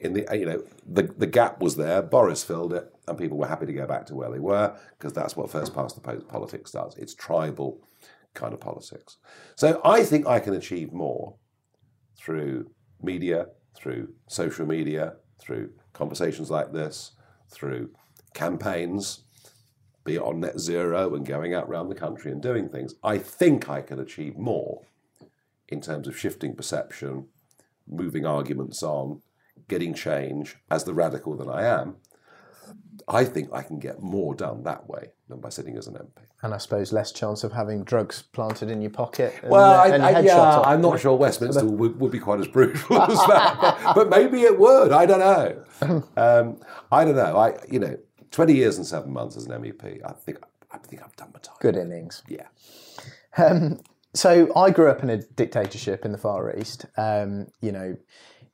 in the you know, the the gap was there. Boris filled it, and people were happy to go back to where they were because that's what first past the post politics does. It's tribal kind of politics. So I think I can achieve more through media, through social media, through conversations like this, through campaigns, be it on net zero and going out around the country and doing things. I think I can achieve more in terms of shifting perception, moving arguments on, getting change as the radical that I am. I think I can get more done that way than by sitting as an MP. And I suppose less chance of having drugs planted in your pocket. And, Well, uh, I, I, yeah, off. I'm not sure Westminster <laughs> would, would be quite as brutal as that, but, but maybe it would. I don't know. Um, I don't know. I, you know, 20 years and seven months as an MEP. I think I think I've done my time. Good innings. Yeah. So I grew up in a dictatorship in the Far East. Um, you know,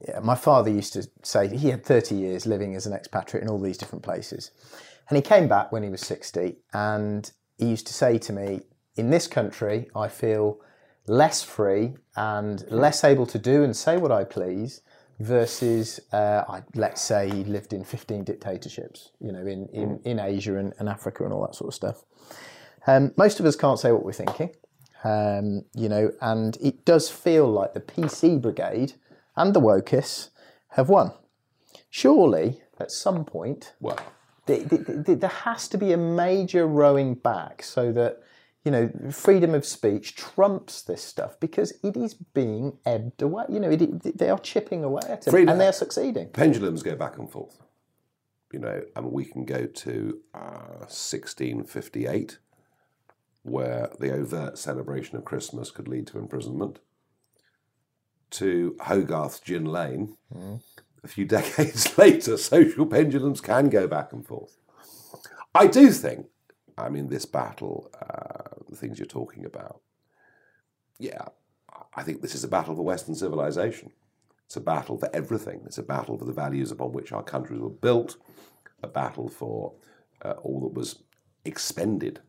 yeah, my father used to say he had 30 years living as an expatriate in all these different places. And he came back when he was 60 and he used to say to me, in this country, I feel less free and less able to do and say what I please versus, uh, I, let's say, he lived in 15 dictatorships, you know, in, in, in Asia and, and Africa and all that sort of stuff. Um, most of us can't say what we're thinking, um, you know, and it does feel like the PC brigade and the wokists have won. surely at some point Well, th- th- th- there has to be a major rowing back so that you know freedom of speech trumps this stuff because it is being ebbed away. You know, it, it- they are chipping away at it, Freedom- and they are succeeding. pendulums go back and forth. You know, and we can go to uh, 1658, where the overt celebration of Christmas could lead to imprisonment, to Hogarth's Gin Lane. A few <laughs> decades later, social pendulums can go back and forth. I do think, I mean, this battle, uh, the things you're talking about, yeah, I think this is a battle for Western civilization. It's a battle for everything. It's a battle for the values upon which our countries were built, a battle for uh, all that was expended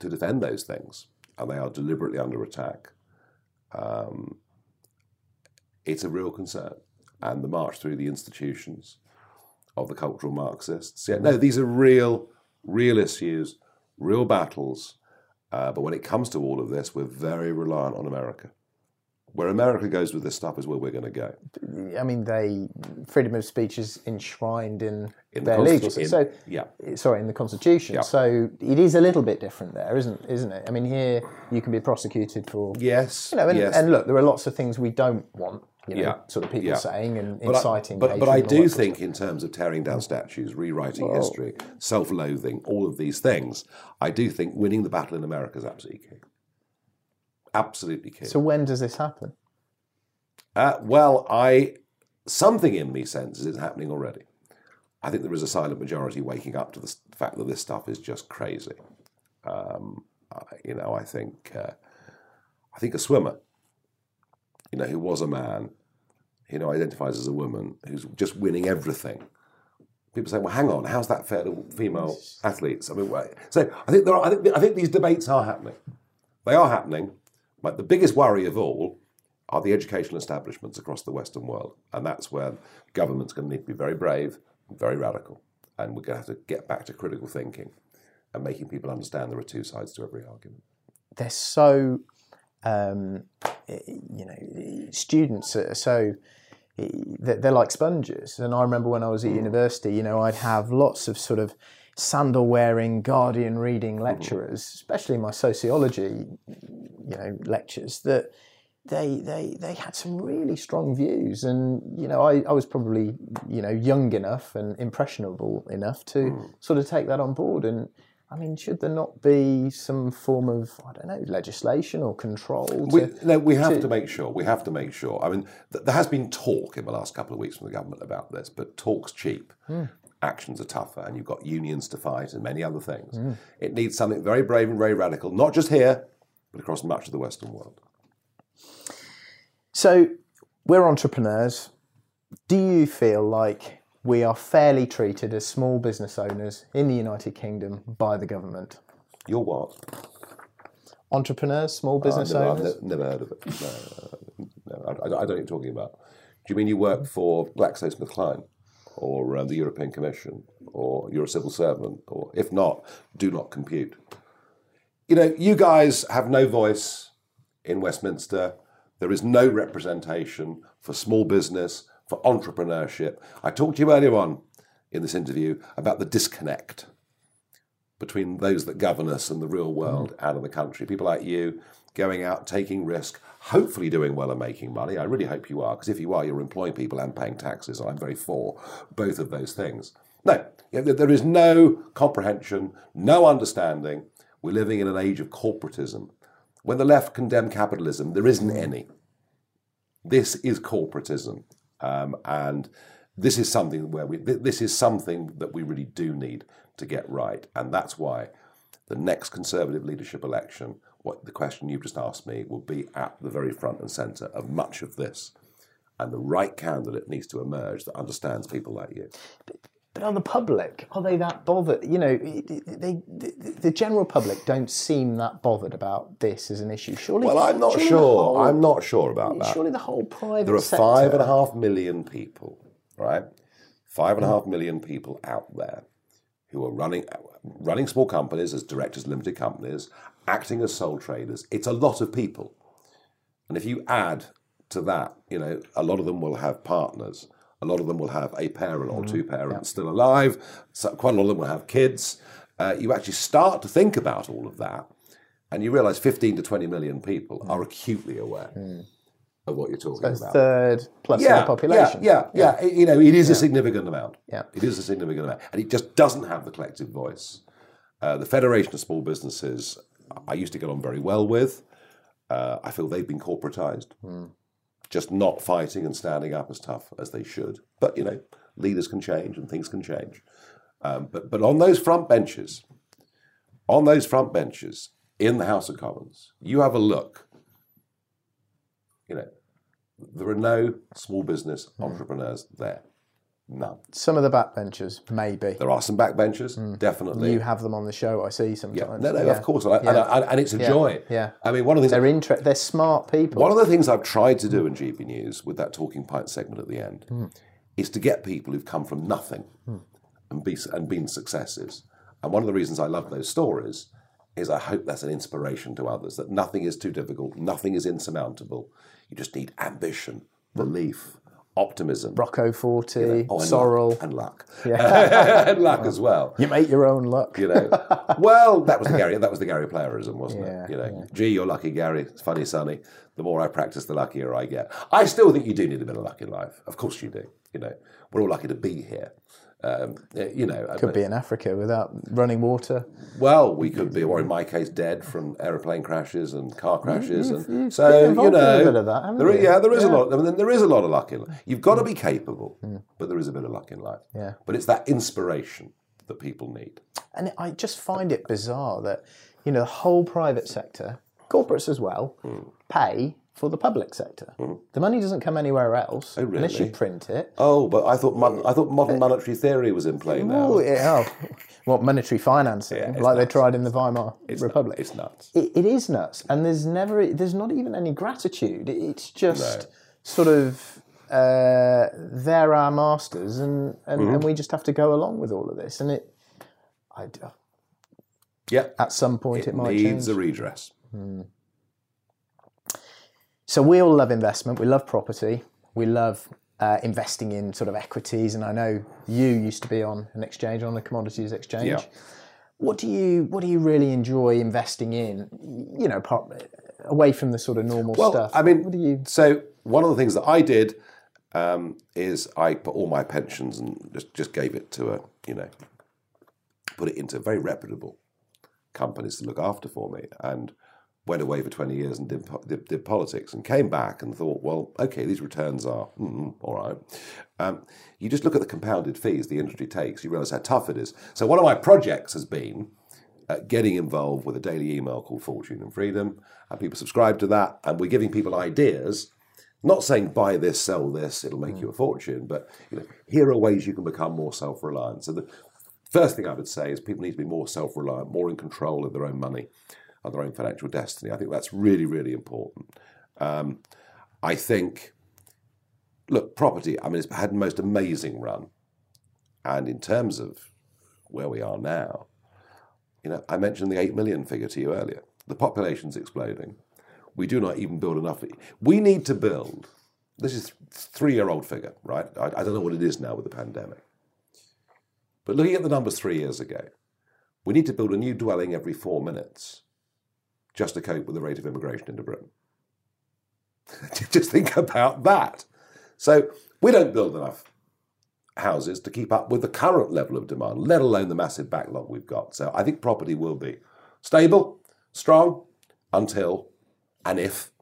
to defend those things. And they are deliberately under attack. Um, it's a real concern. And the march through the institutions of the cultural Marxists. Yeah, no, these are real, real issues, real battles. Uh, but when it comes to all of this, we're very reliant on America. Where America goes with this stuff is where we're going to go. I mean, they freedom of speech is enshrined in, In the their legal. so yeah. sorry, in the constitution. Yeah. So it is a little bit different there, isn't isn't it? I mean, here you can be prosecuted for Yes. you know, and, yes. and look, there are lots of things we don't want. You know, Yeah. sort of people Yeah. saying and But I- inciting. But, but, I do that sort of think, in terms of tearing down statues, rewriting history, self loathing, all of these things, I do think winning the battle in America is absolutely key. Absolutely key. So when does this happen? Uh, well, I something in me senses it's happening already. I think there is a silent majority waking up to the fact that this stuff is just crazy. Um, I- you know, I think uh, I think a swimmer, you know, who was a man, you know, identifies as a woman, who's just winning everything. People say, "Well, hang on, how's that fair to female athletes?" I mean, so I think there are, I think I think these debates are happening. They are happening, but the biggest worry of all are the educational establishments across the Western world. And that's where government's going to need to be very brave, and very radical. And we're going to have to get back to critical thinking and making people understand there are two sides to every argument. They're so, um, eh, you know, students are so. Eh, they're they're like sponges, and I remember when I was at mm. university, you know, I'd have lots of sort of sandal wearing, Guardian reading mm. lecturers, especially my sociology, you know, lectures that they they they had some really strong views. And you know I, I was probably you know young enough and impressionable enough to mm. sort of take that on board. And I mean should there not be some form of I don't know legislation or control to, We, no, we have to make sure. We have to make sure. I mean, th- there has been talk in the last couple of weeks from the government about this, but talk's cheap. Hmm. Actions are tougher, and you've got unions to fight and many other things. Hmm. It needs something very brave and very radical, not just here, but across much of the Western world. so we're entrepreneurs do you feel like we are fairly treated as small business owners in the United Kingdom by the government You're what? entrepreneurs small business I've never, I've owners ne- never heard of it. No, no, I, I don't know what you're talking about. Do you mean you work for GlaxoSmithKline or um, the European Commission or you're a civil servant? Or if not, do not compute. You know, you guys have no voice in Westminster. There is no representation for small business, for entrepreneurship. I talked to you earlier on in this interview about the disconnect between those that govern us and the real world mm. out of the country. People like you going out, taking risk, hopefully doing well and making money. I really hope you are, because if you are, you're employing people and paying taxes. I'm very for both of those things. No, you know, there- there is no comprehension, no understanding. We're living in an age of corporatism. When the left condemn capitalism, there isn't any. This is corporatism, um, and this is something where we. th- This is something that we really do need to get right, and that's why the next Conservative leadership election, what the question you've just asked me, will be at the very front and centre of much of this, and the right candidate needs to emerge that understands people like you. Are the public, are they that bothered? You know, they, the, the general public don't seem that bothered about this as an issue. Surely. Well, I'm not sure. whole- I'm not sure about that. Surely the whole private There are sector. five and a half million people, right? Five and a half million people out there who are running running small companies as directors, of limited companies, acting as sole traders. It's a lot of people, and if you add to that, you know, a lot of them will have partners. A lot of them will have a parent or two parents still alive. So quite a lot of them will have kids. Uh, you actually start to think about all of that, and you realise 15 to 20 million people are acutely aware of what you're talking It's about. third plus of the population. Yeah, yeah, yeah. It- You know, it is a significant amount. Yeah. It is a significant amount. And it just doesn't have the collective voice. Uh, the Federation of Small Businesses, I used to get on very well with. Uh, I feel they've been corporatized, just not fighting and standing up as tough as they should. But, you know, leaders can change and things can change. Um, but, but on those front benches, on those front benches in the House of Commons, you have a look. You know, there are no small business entrepreneurs there. None. Some of the backbenchers, maybe. There are some backbenchers, hmm. definitely. You have them on the show, I see yeah, sometimes. no, no, Yeah. of course, and, I- and, I- and it's a Yeah. joy. Yeah. I mean, one of the things. They're inter- They're smart people. one of the things I've tried to do in GB News with that talking pint segment at the end hmm. is to get people who've come from nothing hmm. and be and been successes. And one of the reasons I love those stories is I hope that's an inspiration to others that nothing is too difficult, nothing is insurmountable. You just need ambition, belief, optimism. Rocco Forte, Oh, and Sorrel. luck, and luck, Yeah. <laughs> and luck as well. You make your own luck. You know, well, that was the Gary. That was the Gary playerism, wasn't Yeah, it? You know, gee, you're lucky, Gary. It's funny, Sonny. The more I practice, the luckier I get. I still think you do need a bit of luck in life. Of course, you do. You know, we're all lucky to be here. Um, uh, you know, Could be in Africa without running water. well, we could be, or in my case, dead from aeroplane crashes and car crashes, and so you know, bit of that, there is- yeah, there is a lot. I mean, there is a lot of luck in life. You've got to mm. be capable, mm. but there is a bit of luck in life. Yeah. But it's that inspiration that people need. And I just find it bizarre that, you know, the whole private sector, corporates as well, hmm. pay for the public sector. The money doesn't come anywhere else unless you print it. Oh, but I thought mon- I thought modern monetary theory was in play now. Oh, yeah. oh. What monetary financing, it's like they tried in the Weimar It's Republic. It's nuts. it, it is nuts, and there's never, there's not even any gratitude. It's just No. sort of uh, they're our masters, and and, Mm-hmm. and we just have to go along with all of this. And it, I, do. Yeah, at some point, it, it might needs change. a redress. So we all love investment. We love property. We love uh, investing in sort of equities. And I know you used to be on an exchange, on a commodities exchange. Yeah. What do you What do you really enjoy investing in? You know, part, away from the sort of normal Well, stuff. I mean, what do you? so one of the things that I did um, is I put all my pensions and just just gave it to a you know put it into very reputable companies to look after for me and went away for 20 years and did, did, did politics and came back and thought well okay these returns are mm, all right um, you just look at the compounded fees the industry takes you realize how tough it is so one of my projects has been uh, getting involved with a daily email called Fortune and Freedom, and people subscribe to that, and we're giving people ideas. Not saying buy this, sell this, it'll make you a fortune, but you know, here are ways you can become more self-reliant. So the first thing I would say is people need to be more self-reliant, more in control of their own money, their own financial destiny. I think that's really, really important. Um, I think, look, property. I mean, it's had the most amazing run, and in terms of where we are now, you know, I mentioned the 8 million figure to you earlier. The population's exploding. We do not even build enough. We need to build, this is three year old figure, right? I, I don't know what it is now with the pandemic. But looking at the numbers three years ago, we need to build a new dwelling every four minutes just to cope with the rate of immigration into Britain. <laughs> just think about that. So we don't build enough houses to keep up with the current level of demand, let alone the massive backlog we've got. So I think property will be stable, strong, until and if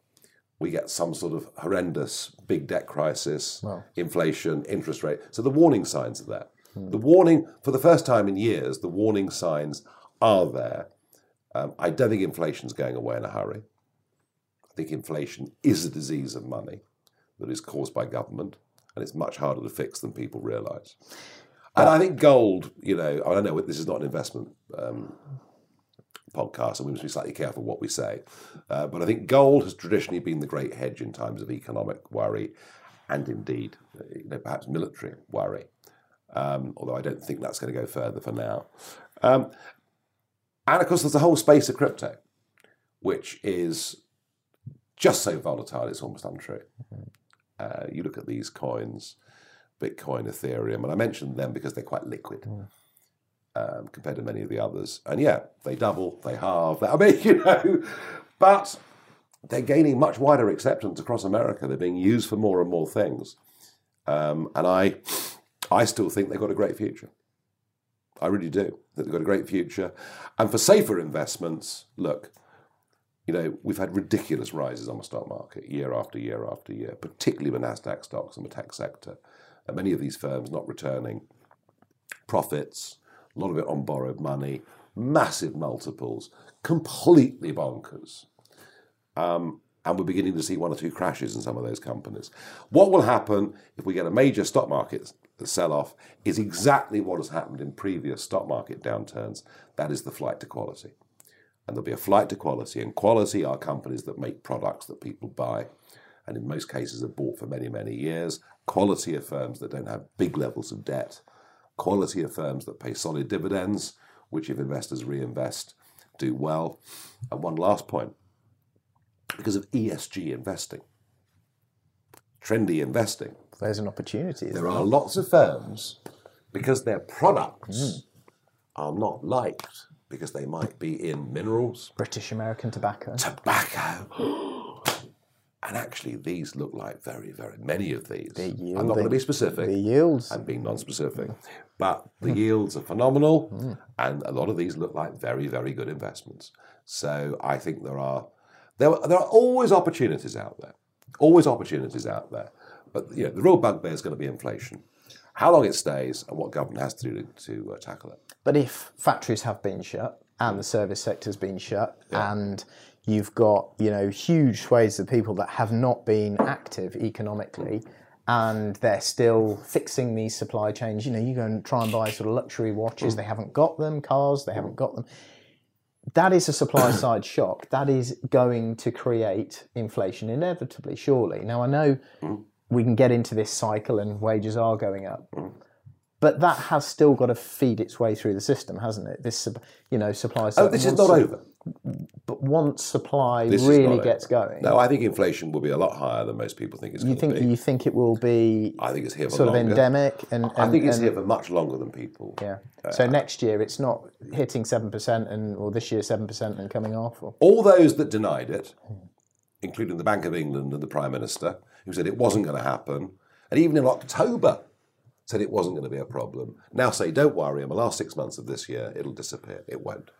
we get some sort of horrendous big debt crisis, inflation, interest rate. So the warning signs are there. Hmm. The warning, for the first time in years, the warning signs are there. Um, I don't think inflation's going away in a hurry. I think inflation is a disease of money that is caused by government, and it's much harder to fix than people realise. And I think gold, you know, I don't know, this is not an investment um, podcast, and we must be slightly careful what we say. Uh, but I think gold has traditionally been the great hedge in times of economic worry and indeed, you know, perhaps military worry. Um, although I don't think that's going to go further for now. Um, and of course, there's a whole space of crypto, which is just so volatile, it's almost untrue. Uh, you look at these coins, Bitcoin, Ethereum, and I mentioned them because they're quite liquid. Um, compared to many of the others, and yeah, they double, they halve. <laughs> I mean, you know, but they're gaining much wider acceptance across America. They're being used for more and more things, um, and I, I still think they've got a great future. I really do. That they've got a great future, and for safer investments, look, you know, we've had ridiculous rises on the stock market year after year after year, particularly the Nasdaq stocks and the tech sector, and many of these firms not returning profits, a lot of it on borrowed money, massive multiples, completely bonkers. Um, and we're beginning to see one or two crashes in some of those companies. What will happen if we get a major stock market sell off is exactly what has happened in previous stock market downturns. That is the flight to quality. And there'll be a flight to quality, and quality are companies that make products that people buy, and in most cases are bought for many, many years. Quality of firms that don't have big levels of debt. Quality of firms that pay solid dividends, which if investors reinvest, do well. And one last point because of ESG investing, trendy investing. There's an opportunity. There are lots of firms because their products mm. are not liked because they might be in minerals, British American tobacco. tobacco. <gasps> And actually, these look like very, very many of these. They're I'm not going to be specific. The yields. I'm being non-specific, mm. but the yields are phenomenal, mm. and a lot of these look like very, very good investments. So I think there are there there are always opportunities out there, always opportunities out there. But you know, the real bugbear is going to be inflation. How long it stays, and what government has to do to, to uh, tackle it. But if factories have been shut and the service sector's been shut and you've got, you know, huge swathes of people that have not been active economically and they're still fixing these supply chains, you know, you go and try and buy sort of luxury watches, they haven't got them, cars, they haven't got them. That is a supply <coughs> side shock. That is going to create inflation inevitably, surely. Now I know we can get into this cycle and wages are going up mm. but that has still got to feed its way through the system, hasn't it? This, you know, supply. Oh, this is not over. But once supply This really gets going, No, I think inflation will be a lot higher than most people think it's you going think to be. you think it will be I think it's here for sort of endemic, and, and I think it's and- here for much longer than people. Yeah. Uh, so next year it's not hitting seven percent, and or this year seven percent and coming off. Or, All those that denied it, hmm. Including the Bank of England and the Prime Minister, who said it wasn't going to happen, and even in October said it wasn't going to be a problem, now say, don't worry, in the last six months of this year, it'll disappear. It won't.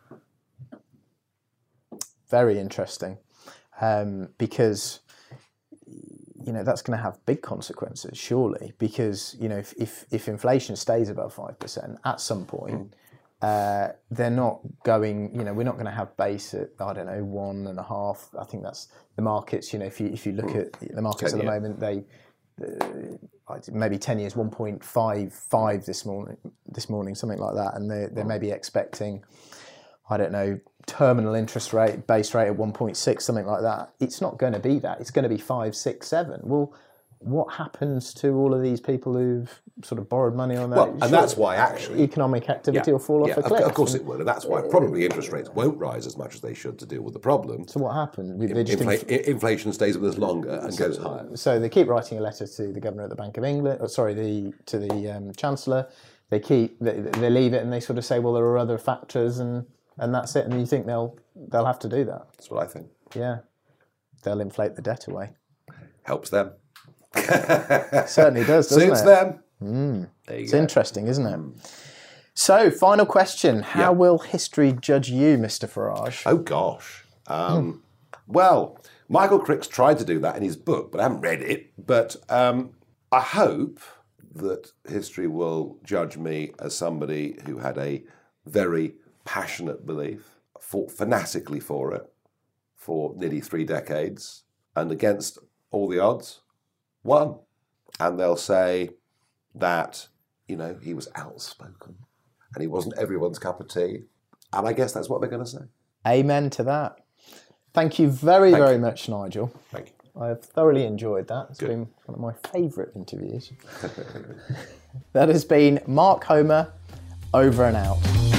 very interesting, um, because you know that's going to have big consequences, surely. Because you know if if, if inflation stays above five percent at some point. Uh, they're not going. You know, we're not going to have base at I don't know one and a half. I think that's the markets. You know, if you if you look at the markets at the moment, they uh, maybe ten years one point five five this morning. This morning, something like that, and they they may be expecting. I don't know, terminal interest rate, base rate at 1.6, something like that. It's not going to be that. It's going to be five, six, seven. Well, what happens to all of these people who've sort of borrowed money on that? Well, and Sure, that's why actually. economic activity will fall off yeah, a cliff. Of course And it will, and that's why probably interest rates won't rise as much as they should to deal with the problem. So what happens? They just Infla- inf- inflation stays with us longer and goes higher. so they keep writing a letter to the governor of the Bank of England, or sorry, the to the um, chancellor. They keep they, they leave it and they sort of say, well, there are other factors, and and that's it. And you think they'll they'll have to do that? That's what I think. Yeah, they'll inflate the debt away. Helps them. Certainly does, doesn't Suits it? them. There you It's go. interesting, isn't it? So, final question: How Yeah. will history judge you, Mr. Farage? Oh gosh. Um, Well, Michael Crick's tried to do that in his book, but I haven't read it. But um, I hope that history will judge me as somebody who had a very passionate belief, fought fanatically for it for nearly three decades, and against all the odds, won. And they'll say that, you know, he was outspoken and he wasn't everyone's cup of tea. And I guess that's what they're going to say. Amen to that. Thank you very, very much, Nigel. Thank you. I've thoroughly enjoyed that. It's Good. been one of my favourite interviews. <laughs> that has been Mark Homer, over and out.